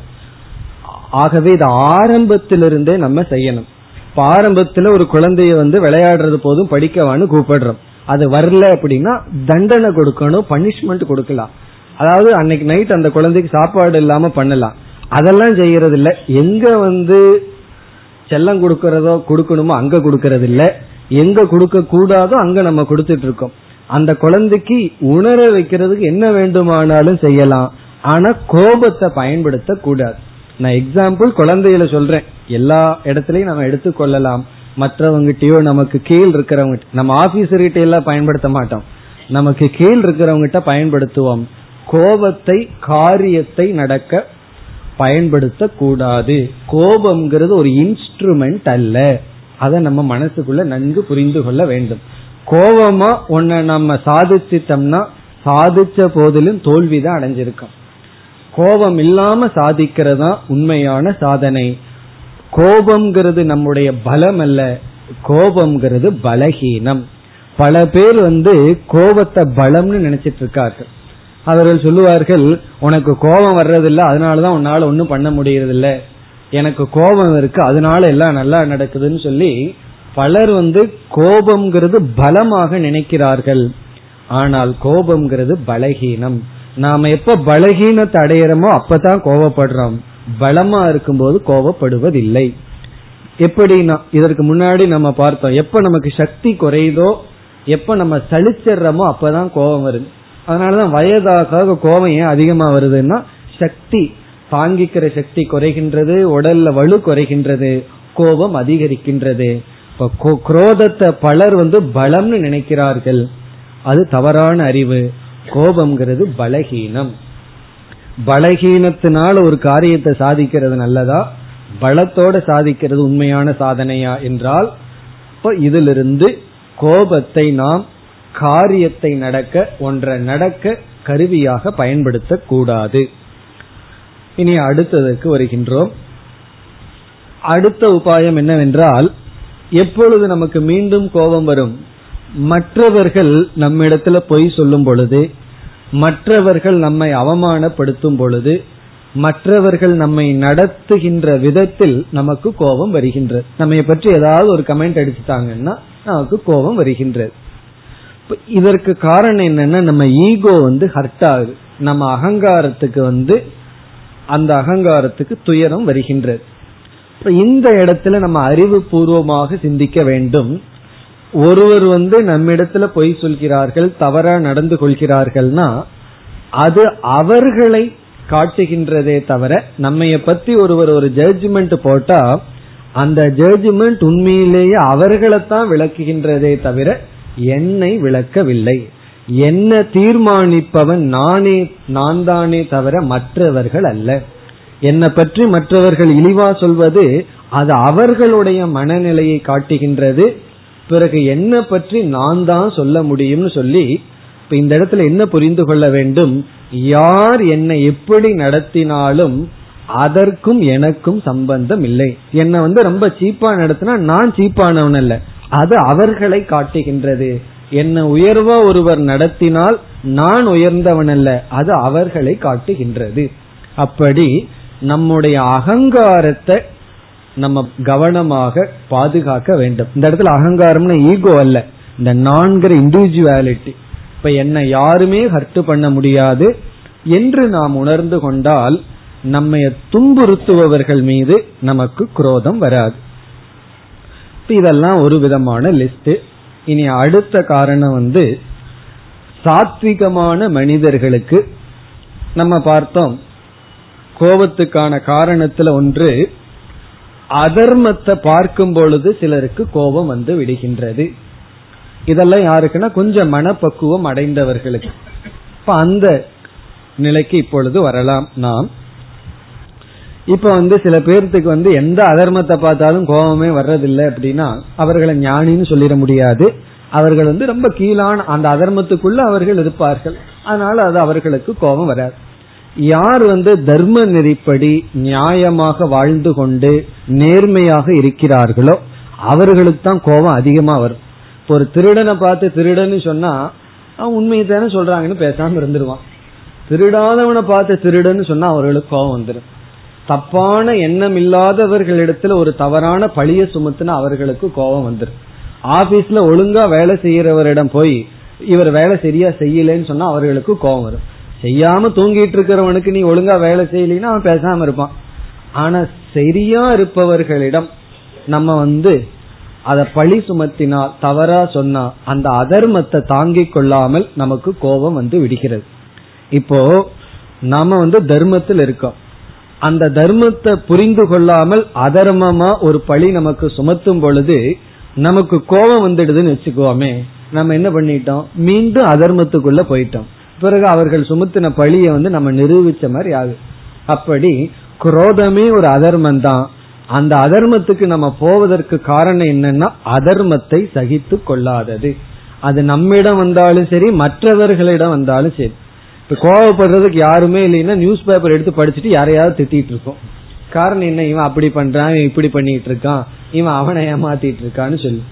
ஆகவே இது ஆரம்பத்திலிருந்தே நம்ம செய்யணும். ஆரம்பத்துல ஒரு குழந்தைய வந்து விளையாடுறது போதும் படிக்கவான்னு கூப்பிடுறோம். அது வரல அப்படின்னா தண்டனை கொடுக்கணும் பனிஷ்மெண்ட் கொடுக்கலாம். அதாவது அன்னைக்கு நைட் அந்த குழந்தைக்கு சாப்பாடு இல்லாம பண்ணலாம். அதெல்லாம் செய்யறது இல்ல எங்க வந்து செல்லம் கொடுக்கறதோ கொடுக்கணுமோ அங்க கொடுக்கறது இல்ல எங்க கொடுக்க கூடாதோ அங்க நம்ம கொடுத்துட்டு இருக்கோம். அந்த குழந்தைக்கு உணர வைக்கிறதுக்கு என்ன வேண்டுமானாலும் செய்யலாம். ஆனா கோபத்தை பயன்படுத்த கூடாது நான் எக்ஸாம்பிள் குழந்தையில சொல்றேன். எல்லா இடத்துலயும் நம்ம எடுத்துக்கொள்ளலாம் மற்றவங்கிட்டயோ நமக்கு கீழ் இருக்கிறவங்க நம்ம ஆபீசர்கிட்ட எல்லாம் பயன்படுத்த மாட்டோம். நமக்கு கீழ் இருக்கிறவங்கிட்ட பயன்படுத்துவோம். கோபத்தை காரியத்தை நடக்க பயன்படுத்த கூடாது கோபம்ங்கிறது ஒரு இன்ஸ்ட்ருமெண்ட் அல்ல. அதை நம்ம மனசுக்குள்ள நன்கு புரிந்து கொள்ள வேண்டும். கோபமா ஒன்ன நம்ம சாதிச்சிட்டோம்னா சாதிச்ச போதிலும் தோல்விதான் அடைஞ்சிருக்கோம். கோபம் இல்லாம சாதிக்கிறதா உண்மையான சாதனை. கோபம்ங்கிறது நம்முடைய பலம் அல்ல கோபம்ங்கிறது பலகீனம். பல பேர் வந்து கோபத்தை பலம்னு நினைச்சிட்டு இருக்கார்கள். அவர்கள் சொல்லுவார்கள் உனக்கு கோபம் வர்றதில்ல அதனாலதான் உன்னால ஒன்னும் பண்ண முடியறதில்ல. எனக்கு கோபம் இருக்கு அதனால எல்லாம் நல்லா நடக்குதுன்னு சொல்லி பலர் வந்து கோபம்ங்கிறது பலமாக நினைக்கிறார்கள். ஆனால் கோபம்ங்கிறது பலகீனம். நாம எப்ப பலகீனத்தை அடையிறோமோ அப்பதான் கோவப்படுறோம். பலமா இருக்கும்போது கோவப்படுவதில்லை. எப்படின்னா இதற்கு முன்னாடி நம்ம பார்த்தோம். எப்ப நமக்கு சக்தி குறையுதோ எப்ப நம்ம சளிச்சிடுறோமோ அப்பதான் கோபம் வருது. அதனாலதான் வயதாக கோபம் ஏன் அதிகமா வருதுன்னா சக்தி தாங்கிக்கிற சக்தி குறைகின்றது உடல்ல வலு குறைகின்றது கோபம் அதிகரிக்கின்றது. இப்போ குரோதத்தை பலர் வந்து பலம்னு நினைக்கிறார்கள். அது தவறான அறிவு. கோபம்ங்கிறது பலகீனம். பலகீனத்தினால ஒரு காரியத்தை சாதிக்கிறது நல்லதா? பலத்தோட சாதிக்கிறது உண்மையான சாதனையா என்றால் இப்ப இதிலிருந்து கோபத்தை நாம் காரியத்தை நடக்க ஒன்றை நடக்க கருவியாக பயன்படுத்தக்கூடாது இனி அடுத்ததற்கு வருகின்றோம். அடுத்த உபாயம் என்னவென்றால் எப்பொழுது நமக்கு மீண்டும் கோபம் வரும்? மற்றவர்கள் நம்மிடத்துல பொய் சொல்லும் பொழுது மற்றவர்கள் நம்மை அவமானப்படுத்தும் பொழுது மற்றவர்கள் நம்மை நடத்துகின்ற விதத்தில் நமக்கு கோபம் வருகின்றது. நம்ம பற்றி ஏதாவது ஒரு கமெண்ட் அடிச்சுட்டாங்கன்னா நமக்கு கோபம் வருகின்றது. இதற்கு காரணம் என்னன்னா நம்ம ஈகோ வந்து ஹர்ட் ஆகுது. நம்ம அகங்காரத்துக்கு வந்து அந்த அகங்காரத்துக்கு துயரம் வருகின்றது. இந்த இடத்துல நம்ம அறிவு பூர்வமாக சிந்திக்க வேண்டும். ஒருவர் வந்து நம்மிடத்துல பொய் சொல்கிறார்கள் தவறா நடந்து கொள்கிறார்கள்னா அது அவர்களை காட்டுகின்றதே தவிர நம்மைய பத்தி ஒருவர் ஒரு ஜட்ஜ்மெண்ட் போட்டா அந்த ஜட்ஜ்மெண்ட் உண்மையிலேயே அவர்களைத்தான் விளக்குகின்றதே தவிர என்னை விளக்கவில்லை. என்ன தீர்மானிப்பவன் நானே நான் தானே தவிர மற்றவர்கள் அல்ல. என்னை பற்றி மற்றவர்கள் இழிவா சொல்வது அது அவர்களுடைய மனநிலையை காட்டுகின்றது பிறகு என்ன பற்றி நான் தான் சொல்ல முடியும்னு சொல்லி இப்ப இந்த இடத்துல என்ன புரிந்து கொள்ள வேண்டும்? யார் என்னை எப்படி நடத்தினாலும் அதற்கும் எனக்கும் சம்பந்தம் இல்லை. என்னை வந்து ரொம்ப சீப்பா நடத்தினா நான் சீப்பானவன் அல்ல. அது அவர்களை காட்டுகின்றது. என்ன உயர்வா ஒருவர் நடத்தினால் நான் உயர்ந்தவன் அல்ல. அது அவர்களை காட்டுகின்றது. அப்படி நம்முடைய அகங்காரத்தை நம்ம கவனமாக பாதுகாக்க வேண்டும். இந்த இடத்துல அகங்காரம்னு ஈகோ அல்ல. இந்த நான்கிற இண்டிவிஜுவாலிட்டி இப்ப என்ன யாருமே ஹர்ட் பண்ண முடியாது என்று நாம் உணர்ந்து கொண்டால் நம்மை துன்புறுத்துபவர்கள் மீது நமக்கு குரோதம் வராது. இதெல்லாம் ஒரு விதமான லிஸ்ட் இனி அடுத்த காரணம் வந்து சாத்விகமான மனிதர்களுக்கு நம்ம பார்த்தோம். கோபத்துக்கான காரணத்துல ஒன்று அதர்மத்தை பார்க்கும் பொழுது சிலருக்கு கோபம் வந்து விடுகின்றது. இதெல்லாம் யாருக்குன்னா கொஞ்சம் மனப்பக்குவம் அடைந்தவர்களுக்கு. இப்ப அந்த நிலைக்கு இப்பொழுது வரலாம் நாம். இப்ப வந்து சில பேர்த்துக்கு வந்து எந்த அதர்மத்தை பார்த்தாலும் கோபமே வர்றதில்லை அப்படின்னா அவர்களை ஞானின்னு சொல்லிட முடியாது. அவர்கள் வந்து ரொம்ப கீழான அந்த அதர்மத்துக்குள்ள அவர்கள் இருப்பார்கள். அதனால அது அவர்களுக்கு கோபம் வராது. யார் வந்து தர்ம நெறிப்படி நியாயமாக வாழ்ந்து கொண்டு நேர்மையாக இருக்கிறார்களோ அவர்களுக்கு தான் கோபம் அதிகமா வரும். இப்போ ஒரு திருடனை பார்த்து திருடன்னு சொன்னா அவன் உண்மையை தானே சொல்றாங்கன்னு பேசாம இருந்துருவான். திருடாதவனை பார்த்து திருடன்னு சொன்னா அவர்களுக்கு கோபம் வந்துடும் தப்பான எண்ணம் இல்லாதவர்களிடத்துல ஒரு தவறான பழிய சுமத்துனா அவர்களுக்கு கோபம் வந்துடும் ஆபீஸ்ல ஒழுங்கா வேலை செய்யறவரிடம் போய் இவர் வேலை சரியா செய்யலன்னு சொன்னா அவர்களுக்கு கோபம் வரும். செய்யாம தூங்கிட்டு இருக்கிறவனுக்கு நீ ஒழுங்கா வேலை செய்யலாம் அவன் பேசாம இருப்பான். ஆனா சரியா இருப்பவர்களிடம் நம்ம வந்து அத பழி சுமத்தினால் தவறா சொன்னா அந்த அதர்மத்தை தாங்கிக் கொள்ளாமல் நமக்கு கோபம் வந்து விடுகிறது. இப்போ நாம வந்து தர்மத்தில் இருக்கோம். அந்த தர்மத்தை புரிந்து கொள்ளாமல் அதர்மமா ஒரு பழி நமக்கு சுமத்தும் பொழுது நமக்கு கோபம் வந்துடுதுன்னு வச்சுக்கோமே நம்ம என்ன பண்ணிட்டோம்? மீண்டும் அதர்மத்துக்குள்ள போயிட்டோம். பிறகு அவர்கள் சுமத்தின பழியை வந்து நம்ம நிரூபிச்ச மாதிரி ஆகுது. அப்படி குரோதமே ஒரு அதர்மம் தான். அந்த அதர்மத்துக்கு நம்ம போவதற்கு காரணம் என்னன்னா அதர்மத்தை சகித்து கொள்ளாதது. அது நம்மிடம் வந்தாலும் சரி மற்றவர்களிடம் வந்தாலும் சரி. இப்ப கோவப்படுறதுக்கு யாருமே இல்லைன்னா நியூஸ் பேப்பர் எடுத்து படிச்சுட்டு யாரையாவது திட்டிட்டு இருக்கோம் காரணம் என்ன? இவன் அப்படி பண்றான் இவன் இப்படி பண்ணிட்டு இருக்கான் இவன் அவனை ஏமாத்திட்டு இருக்கான்னு சொல்லி.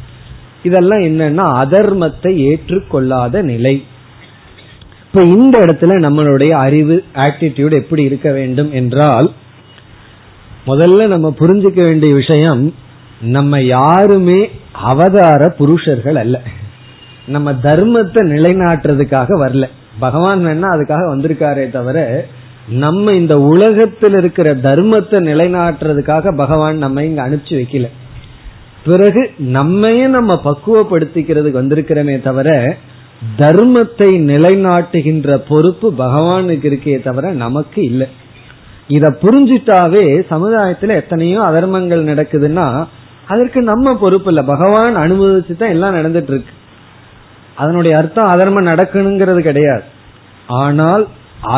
இதெல்லாம் என்னன்னா அதர்மத்தை ஏற்றுக்கொள்ளாத நிலை. இப்ப இந்த இடத்துல நம்மளுடைய அறிவு ஆட்டிடியூட் எப்படி இருக்க வேண்டும் என்றால் முதல்ல நம்ம புரிஞ்சுக்க வேண்டிய விஷயம் நம்ம யாருமே அவதார புருஷர்கள் அல்ல. நம்ம தர்மத்தை நிலைநாட்டுறதுக்காக வரல. பகவான் வேணா அதுக்காக வந்திருக்காரே தவிர நம்ம இந்த உலகத்தில் இருக்கிற தர்மத்தை நிலைநாட்டுறதுக்காக பகவான் நம்ம இங்க அனுப்பிச்சு வைக்கல. பிறகு நம்மையே நம்ம பக்குவப்படுத்திக்கிறதுக்கு வந்திருக்கிறோமே தவிர தர்மத்தை நிலைநாட்டுகின்ற பொறுப்பு பகவானுக்கு இருக்கே தவிர நமக்கு இல்லை. இத புரிஞ்சிட்டாவே சமுதாயத்துல எத்தனையோ அதர்மங்கள் நடக்குதுன்னா அதற்கு நம்ம பொறுப்பு இல்ல. பகவான் அனுபவிச்சு தான் எல்லாம் நடந்துட்டு இருக்கு அதனுடைய அர்த்தம் அதர்மம் நடக்கணுங்கிறது கிடையாது. ஆனால்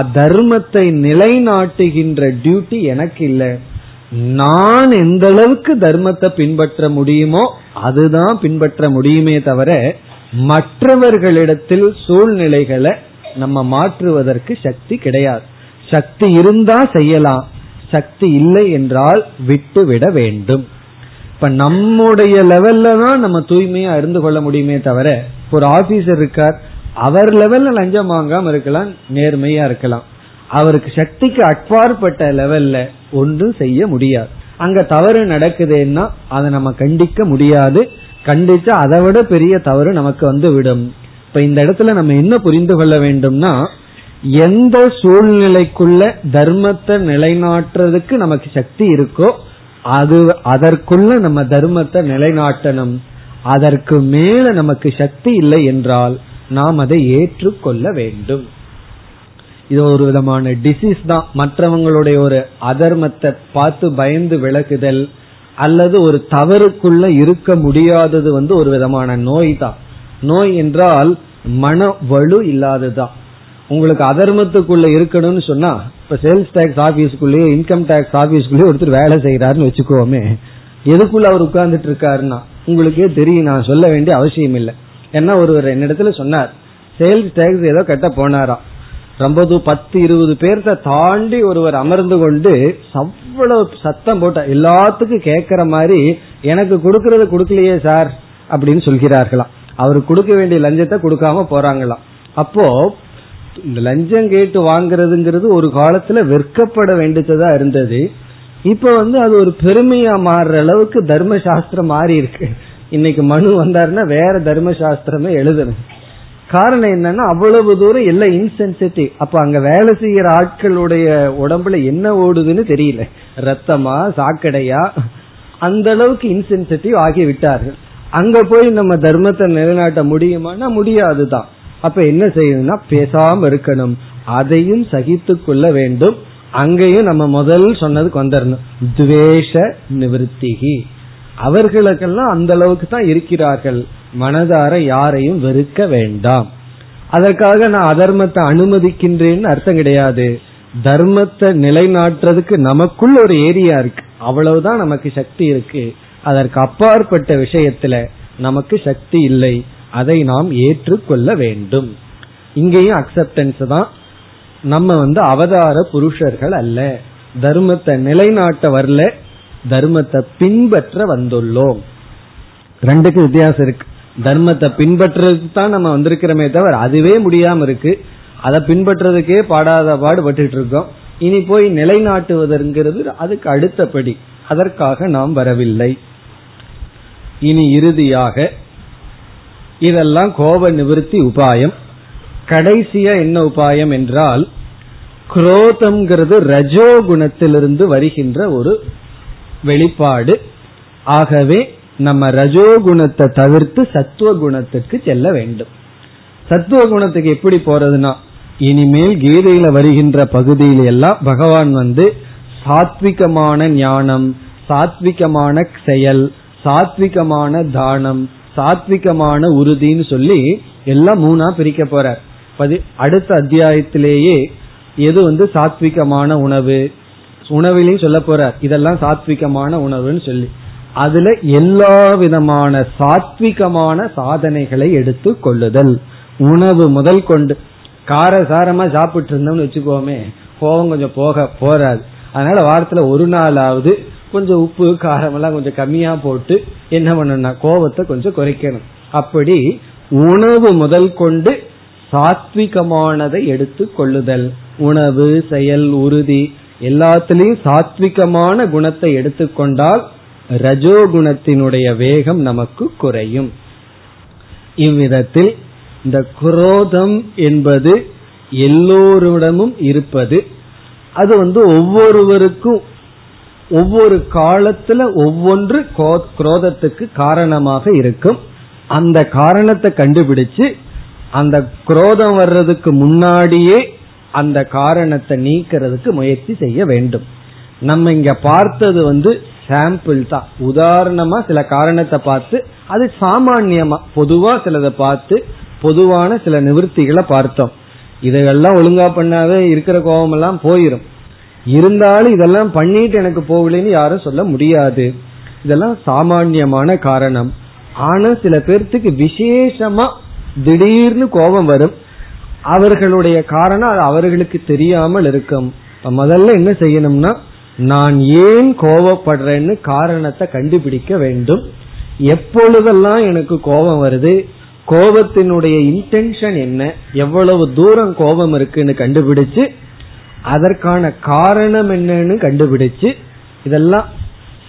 அதர்மத்தை நிலைநாட்டுகின்ற டியூட்டி எனக்கு இல்லை. நான் எந்த அளவுக்கு தர்மத்தை பின்பற்ற முடியுமோ அதுதான் பின்பற்ற முடியுமே தவிர மற்றவர்களிடத்தில் சூழ்நிலைகளை நம்ம மாற்றுவதற்கு சக்தி கிடையாது. சக்தி இருந்தா செய்யலாம். சக்தி இல்லை என்றால் விட்டு விட வேண்டும். இப்ப நம்முடைய லெவல்ல தான் நம்ம தூய்மையா இருந்து கொள்ள முடியுமே தவிர ஒரு ஆபீசர் இருக்கார் அவர் லெவல்ல லஞ்சம் வாங்காம இருக்கலாம் நேர்மையா இருக்கலாம். அவருக்கு சக்திக்கு அட்பாற்பட்ட லெவல்ல ஒன்றும் செய்ய முடியாது. அங்க தவறு நடக்குதுன்னா அதை நம்ம கண்டிக்க முடியாது. கண்டிச்சா அதை விட பெரிய தவறு நமக்கு வந்து விடும். இப்ப இந்த இடத்துல நம்ம என்ன புரிந்து கொள்ள வேண்டும்னா எந்த சூழ்நிலைக்குள்ள தர்மத்தை நிலைநாட்டுறதுக்கு நமக்கு சக்தி இருக்கோ அது அதற்குள்ள நம்ம தர்மத்தை நிலைநாட்டணும். அதற்கு மேல நமக்கு சக்தி இல்லை என்றால் நாம் அதை ஏற்றுக்கொள்ள வேண்டும். இது ஒரு விதமான டிசீஸ் தான். மற்றவங்களுடைய ஒரு அதர்மத்தை பார்த்து பயந்து விலகுதல் அல்லது ஒரு தவறுக்குள்ள இருக்க முடியாதது வந்து ஒரு விதமான நோய் தான். நோய் என்றால் மன வலு இல்லாததுதான் உங்களுக்கு அதர்மத்துக்குள்ள இருக்கணும்னு சொன்னா இப்ப சேல்ஸ் டாக்ஸ் ஆபீஸ்க்குள்ளேயே இன்கம் டாக்ஸ் ஆபீஸ்க்குள்ளேயே ஒருத்தர் வேலை செய்யறாருன்னு வச்சுக்கோமே எதுக்குள்ள அவர் உட்கார்ந்துட்டு இருக்காருன்னா உங்களுக்கே தெரியும் நான் சொல்ல வேண்டிய அவசியம் இல்லை ஏன்னா ஒருவர் என்னிடத்துல சொன்னார் சேல்ஸ் டாக்ஸ் ஏதோ கட்ட போனாராம். ரொம்ப பத்து இருபது பேர்த்த தாண்டி ஒருவர் அமர்ந்து கொண்டு அவ்வளவு சத்தம் போட்ட எல்லாத்துக்கும் கேட்கிற மாதிரி எனக்கு கொடுக்கறது கொடுக்கலையே சார் அப்படின்னு சொல்கிறார்களாம். அவர் கொடுக்க வேண்டிய லஞ்சத்தை கொடுக்காம போறாங்களாம். அப்போ லஞ்சம் கேட்டு வாங்குறதுங்கிறது ஒரு காலத்துல விற்கப்பட வேண்டியதா இருந்தது. இப்ப வந்து அது ஒரு பெருமையா மாறுற அளவுக்கு தர்மசாஸ்திரம் மாறி இருக்கு இன்னைக்கு மனு வந்தாருன்னா வேற தர்மசாஸ்திரமே எழுதணும். காரணம் என்னன்னா அவ்வளவு தூரம் எல்லாம் இன்சென்சிட்டிவ் அப்ப அங்க வேலை செய்யற ஆட்களுடைய உடம்புல என்ன ஓடுதுன்னு தெரியல. ரத்தமா சாக்கடையா? அந்த அளவுக்கு இன்சென்சிட்டிவ் ஆகி விட்டார்கள். அங்க போய் நம்ம தர்மத்தை நிலைநாட்ட முடியுமானா முடியாதுதான். அப்ப என்ன செய்யணும்னா பேசாம இருக்கணும். அதையும் சகித்து கொள்ள வேண்டும். அங்கேயும் நம்ம முதல் சொன்னதுக்கு வந்துடணும் துவேஷ நிவர்த்திகி. அவர்களுக்கெல்லாம் அந்த அளவுக்கு தான் இருக்கிறார்கள். மனதார யாரையும் வெறுக்க வேண்டாம். அதற்காக நான் அதர்மத்தை அனுமதிக்கின்றேன்னு அர்த்தம் கிடையாது. தர்மத்தை நிலைநாட்டுறதுக்கு நமக்குள்ள ஒரு ஏரியா இருக்கு. அவ்வளவுதான் நமக்கு சக்தி இருக்கு. அதற்கு அப்பாற்பட்ட விஷயத்துல நமக்கு சக்தி இல்லை. அதை நாம் ஏற்றுக்கொள்ள வேண்டும். இங்கேயும் அக்செப்டன்ஸ் தான். நம்ம வந்து அவதார புருஷர்கள் அல்ல. தர்மத்தை நிலைநாட்ட வரல தர்மத்தை பின்பற்ற வந்துள்ளோம். ரெண்டுக்கு வித்தியாசம் இருக்கு. தர்மத்தை பின்பற்றுறதுக்கு தான் நம்ம வந்திருக்கிறோமே தவிர அதுவே முடியாம இருக்கு. அதை பின்பற்றுறதுக்கே பாடாத பாடுபட்டு இருக்கோம். இனி போய் நிலைநாட்டுவதுங்கிறது அதுக்கு அடுத்தபடி அதற்காக நாம் வரவில்லை. இனி இறுதியாக இதெல்லாம் கோப நிவர்த்தி உபாயம். கடைசியா என்ன உபாயம் என்றால் குரோதம்ங்கிறது ரஜோகுணத்திலிருந்து வருகின்ற ஒரு வெளிப்பாடு. ஆகவே நம்ம ரஜோகுணத்தை தவிர்த்து சத்துவ குணத்துக்கு செல்ல வேண்டும். சத்துவ குணத்துக்கு எப்படி போறதுன்னா இனிமேல் கீதையில வருகின்ற பகுதியில எல்லாம் பகவான் வந்து சாத்விகமான ஞானம் சாத்விகமான செயல் சாத்விகமான தானம் சாத்விகமான உறுதின்னு சொல்லி எல்லாம் மூணா பிரிக்க போறார். அடுத்த அத்தியாயத்திலேயே எது வந்து சாத்விகமான உணவு? உணவிலையும் சொல்ல போறார். இதெல்லாம் சாத்விகமான உணவுன்னு சொல்லி. அதுல எல்லா விதமான சாத்விகமான சாதனைகளை எடுத்து கொள்ளுதல். உணவு முதல் கொண்டு காரசாரமா சாப்பிட்டு இருந்தோம்னு வச்சுக்கோமே கோவம் கொஞ்சம் போக போறாது. அதனால வாரத்துல ஒரு நாளாவது கொஞ்சம் உப்பு காரம் எல்லாம் கொஞ்சம் கம்மியா போட்டு என்ன பண்ணணும்னா கோபத்தை கொஞ்சம் குறைக்கணும். அப்படி உணவு முதல் கொண்டு சாத்விகமானதை எடுத்து கொள்ளுதல். உணவு செயல் உறுதி எல்லாத்திலையும் சாத்விகமான குணத்தை எடுத்துக்கொண்டால் ரஜோகுணத்தினுடைய வேகம் நமக்கு குறையும். இவ்விதத்தில் இந்த குரோதம் என்பது எல்லோரிடமும் இருப்பது அது வந்து ஒவ்வொருவருக்கும் ஒவ்வொரு காலத்துல ஒவ்வொன்று குரோதத்துக்கு காரணமாக இருக்கும். அந்த காரணத்தை கண்டுபிடிச்சு அந்த குரோதம் வர்றதுக்கு முன்னாடியே அந்த காரணத்தை நீக்கிறதுக்கு முயற்சி செய்ய வேண்டும். நம்ம இங்க பார்த்தது வந்து சாம்பிள் தான். உதாரணமா சில காரணத்தை பார்த்து அது சாமான்யமா பொதுவா சிலதை பார்த்து பொதுவான சில நிவர்த்திகளை பார்த்தோம். இதெல்லாம் ஒழுங்கா பண்ணாவே இருக்கிற கோபம் எல்லாம் போயிடும் இருந்தாலும் இதெல்லாம் பண்ணிட்டு எனக்கு போகலன்னு யாரும் சொல்ல முடியாது. இதெல்லாம் சாமான்யமான காரணம். ஆனா சில பேர்த்துக்கு விசேஷமா திடீர்னு கோபம் வரும். அவர்களுடைய காரணம் அது அவர்களுக்கு தெரியாமல் இருக்கும். முதல்ல என்ன செய்யணும்னா நான் ஏன் கோபப்படுறேன்னு காரணத்தை கண்டுபிடிக்க வேண்டும். எப்பொழுதெல்லாம் எனக்கு கோபம் வருது? கோபத்தினுடைய இன்டென்ஷன் என்ன? எவ்வளவு தூரம் கோபம் இருக்குன்னு கண்டுபிடிச்சு அதற்கான காரணம் என்னன்னு கண்டுபிடிச்சு இதெல்லாம்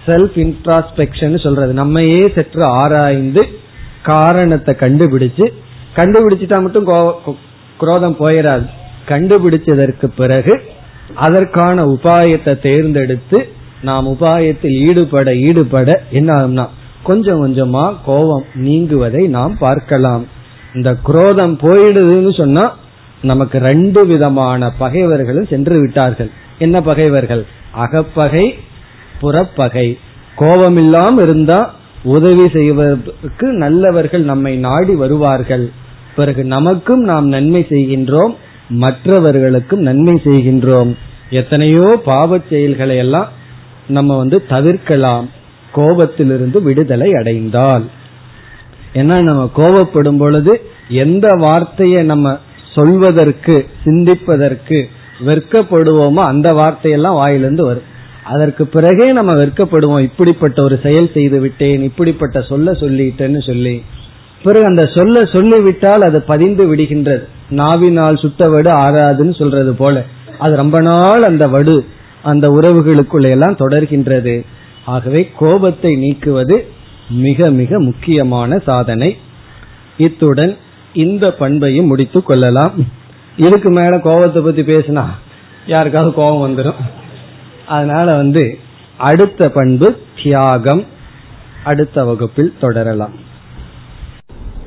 செல்ஃப் இன்ட்ராஸ்பெக்ஷன் சொல்றது. நம்மையே சற்று ஆராய்ந்து காரணத்தை கண்டுபிடிச்சு கண்டுபிடிச்சிட்டா மட்டும் குரோதம் போயிடாது கண்டுபிடிச்சதற்கு பிறகு அதற்கான உபாயத்தை தேர்ந்தெடுத்து நாம் உபாயத்தில் ஈடுபட ஈடுபட என்ன ஆகும்னா கொஞ்சம் கொஞ்சமா கோபம் நீங்குவதை நாம் பார்க்கலாம். இந்த குரோதம் போயிடுதுன்னு சொன்னா நமக்கு ரெண்டு விதமான பகைவர்களும் சென்று விட்டார்கள். என்ன பகைவர்கள்? அகப்பகை புறப்பகை. கோபம் இல்லாம இருந்தா உதவி செய்வதற்கு நல்லவர்கள் நம்மை நாடி வருவார்கள். பிறகு நமக்கும் நாம் நன்மை செய்கின்றோம். மற்றவர்களுக்கும் நன்மை செய்கின்றோம். எத்தனையோ பாவ செயல்களை எல்லாம் நம்ம வந்து தவிர்க்கலாம். கோபத்திலிருந்து விடுதலை அடைந்தால். ஏன்னா நம்ம கோபப்படும் பொழுது எந்த வார்த்தையை நம்ம சொல்வதற்கு சிந்திப்பதற்கு வெட்கப்படுவோமோ அந்த வார்த்தையெல்லாம் வாயிலிருந்து வரும். அதற்கு பிறகே நம்ம வெட்கப்படுவோம். இப்படிப்பட்ட ஒரு செயல் செய்து விட்டேன் இப்படிப்பட்ட சொல்ல சொல்லிட்டேன்னு சொல்லி. பிறகு அந்த சொல்ல சொல்லிவிட்டால் அது பதிந்து விடுகின்றது. நாவினால் சுட்ட வடு ஆறாதுன்னு சொல்றது போல. அது ரொம்ப நாள் அந்த வடு அந்த உறவுகளுக்குள்ள எல்லாம் தொடர்கின்றது. ஆகவே கோபத்தை நீக்குவது மிக மிக முக்கியமான சாதனை. இத்துடன் இந்த பண்பையும் முடித்துக் கொள்ளலாம். இதுக்கு மேல கோபத்தை பத்தி பேசினா யாருக்காவது கோபம் வந்துடும் அதனால வந்து அடுத்த பண்பு தியாகம். அடுத்த வகுப்பில் தொடரலாம்.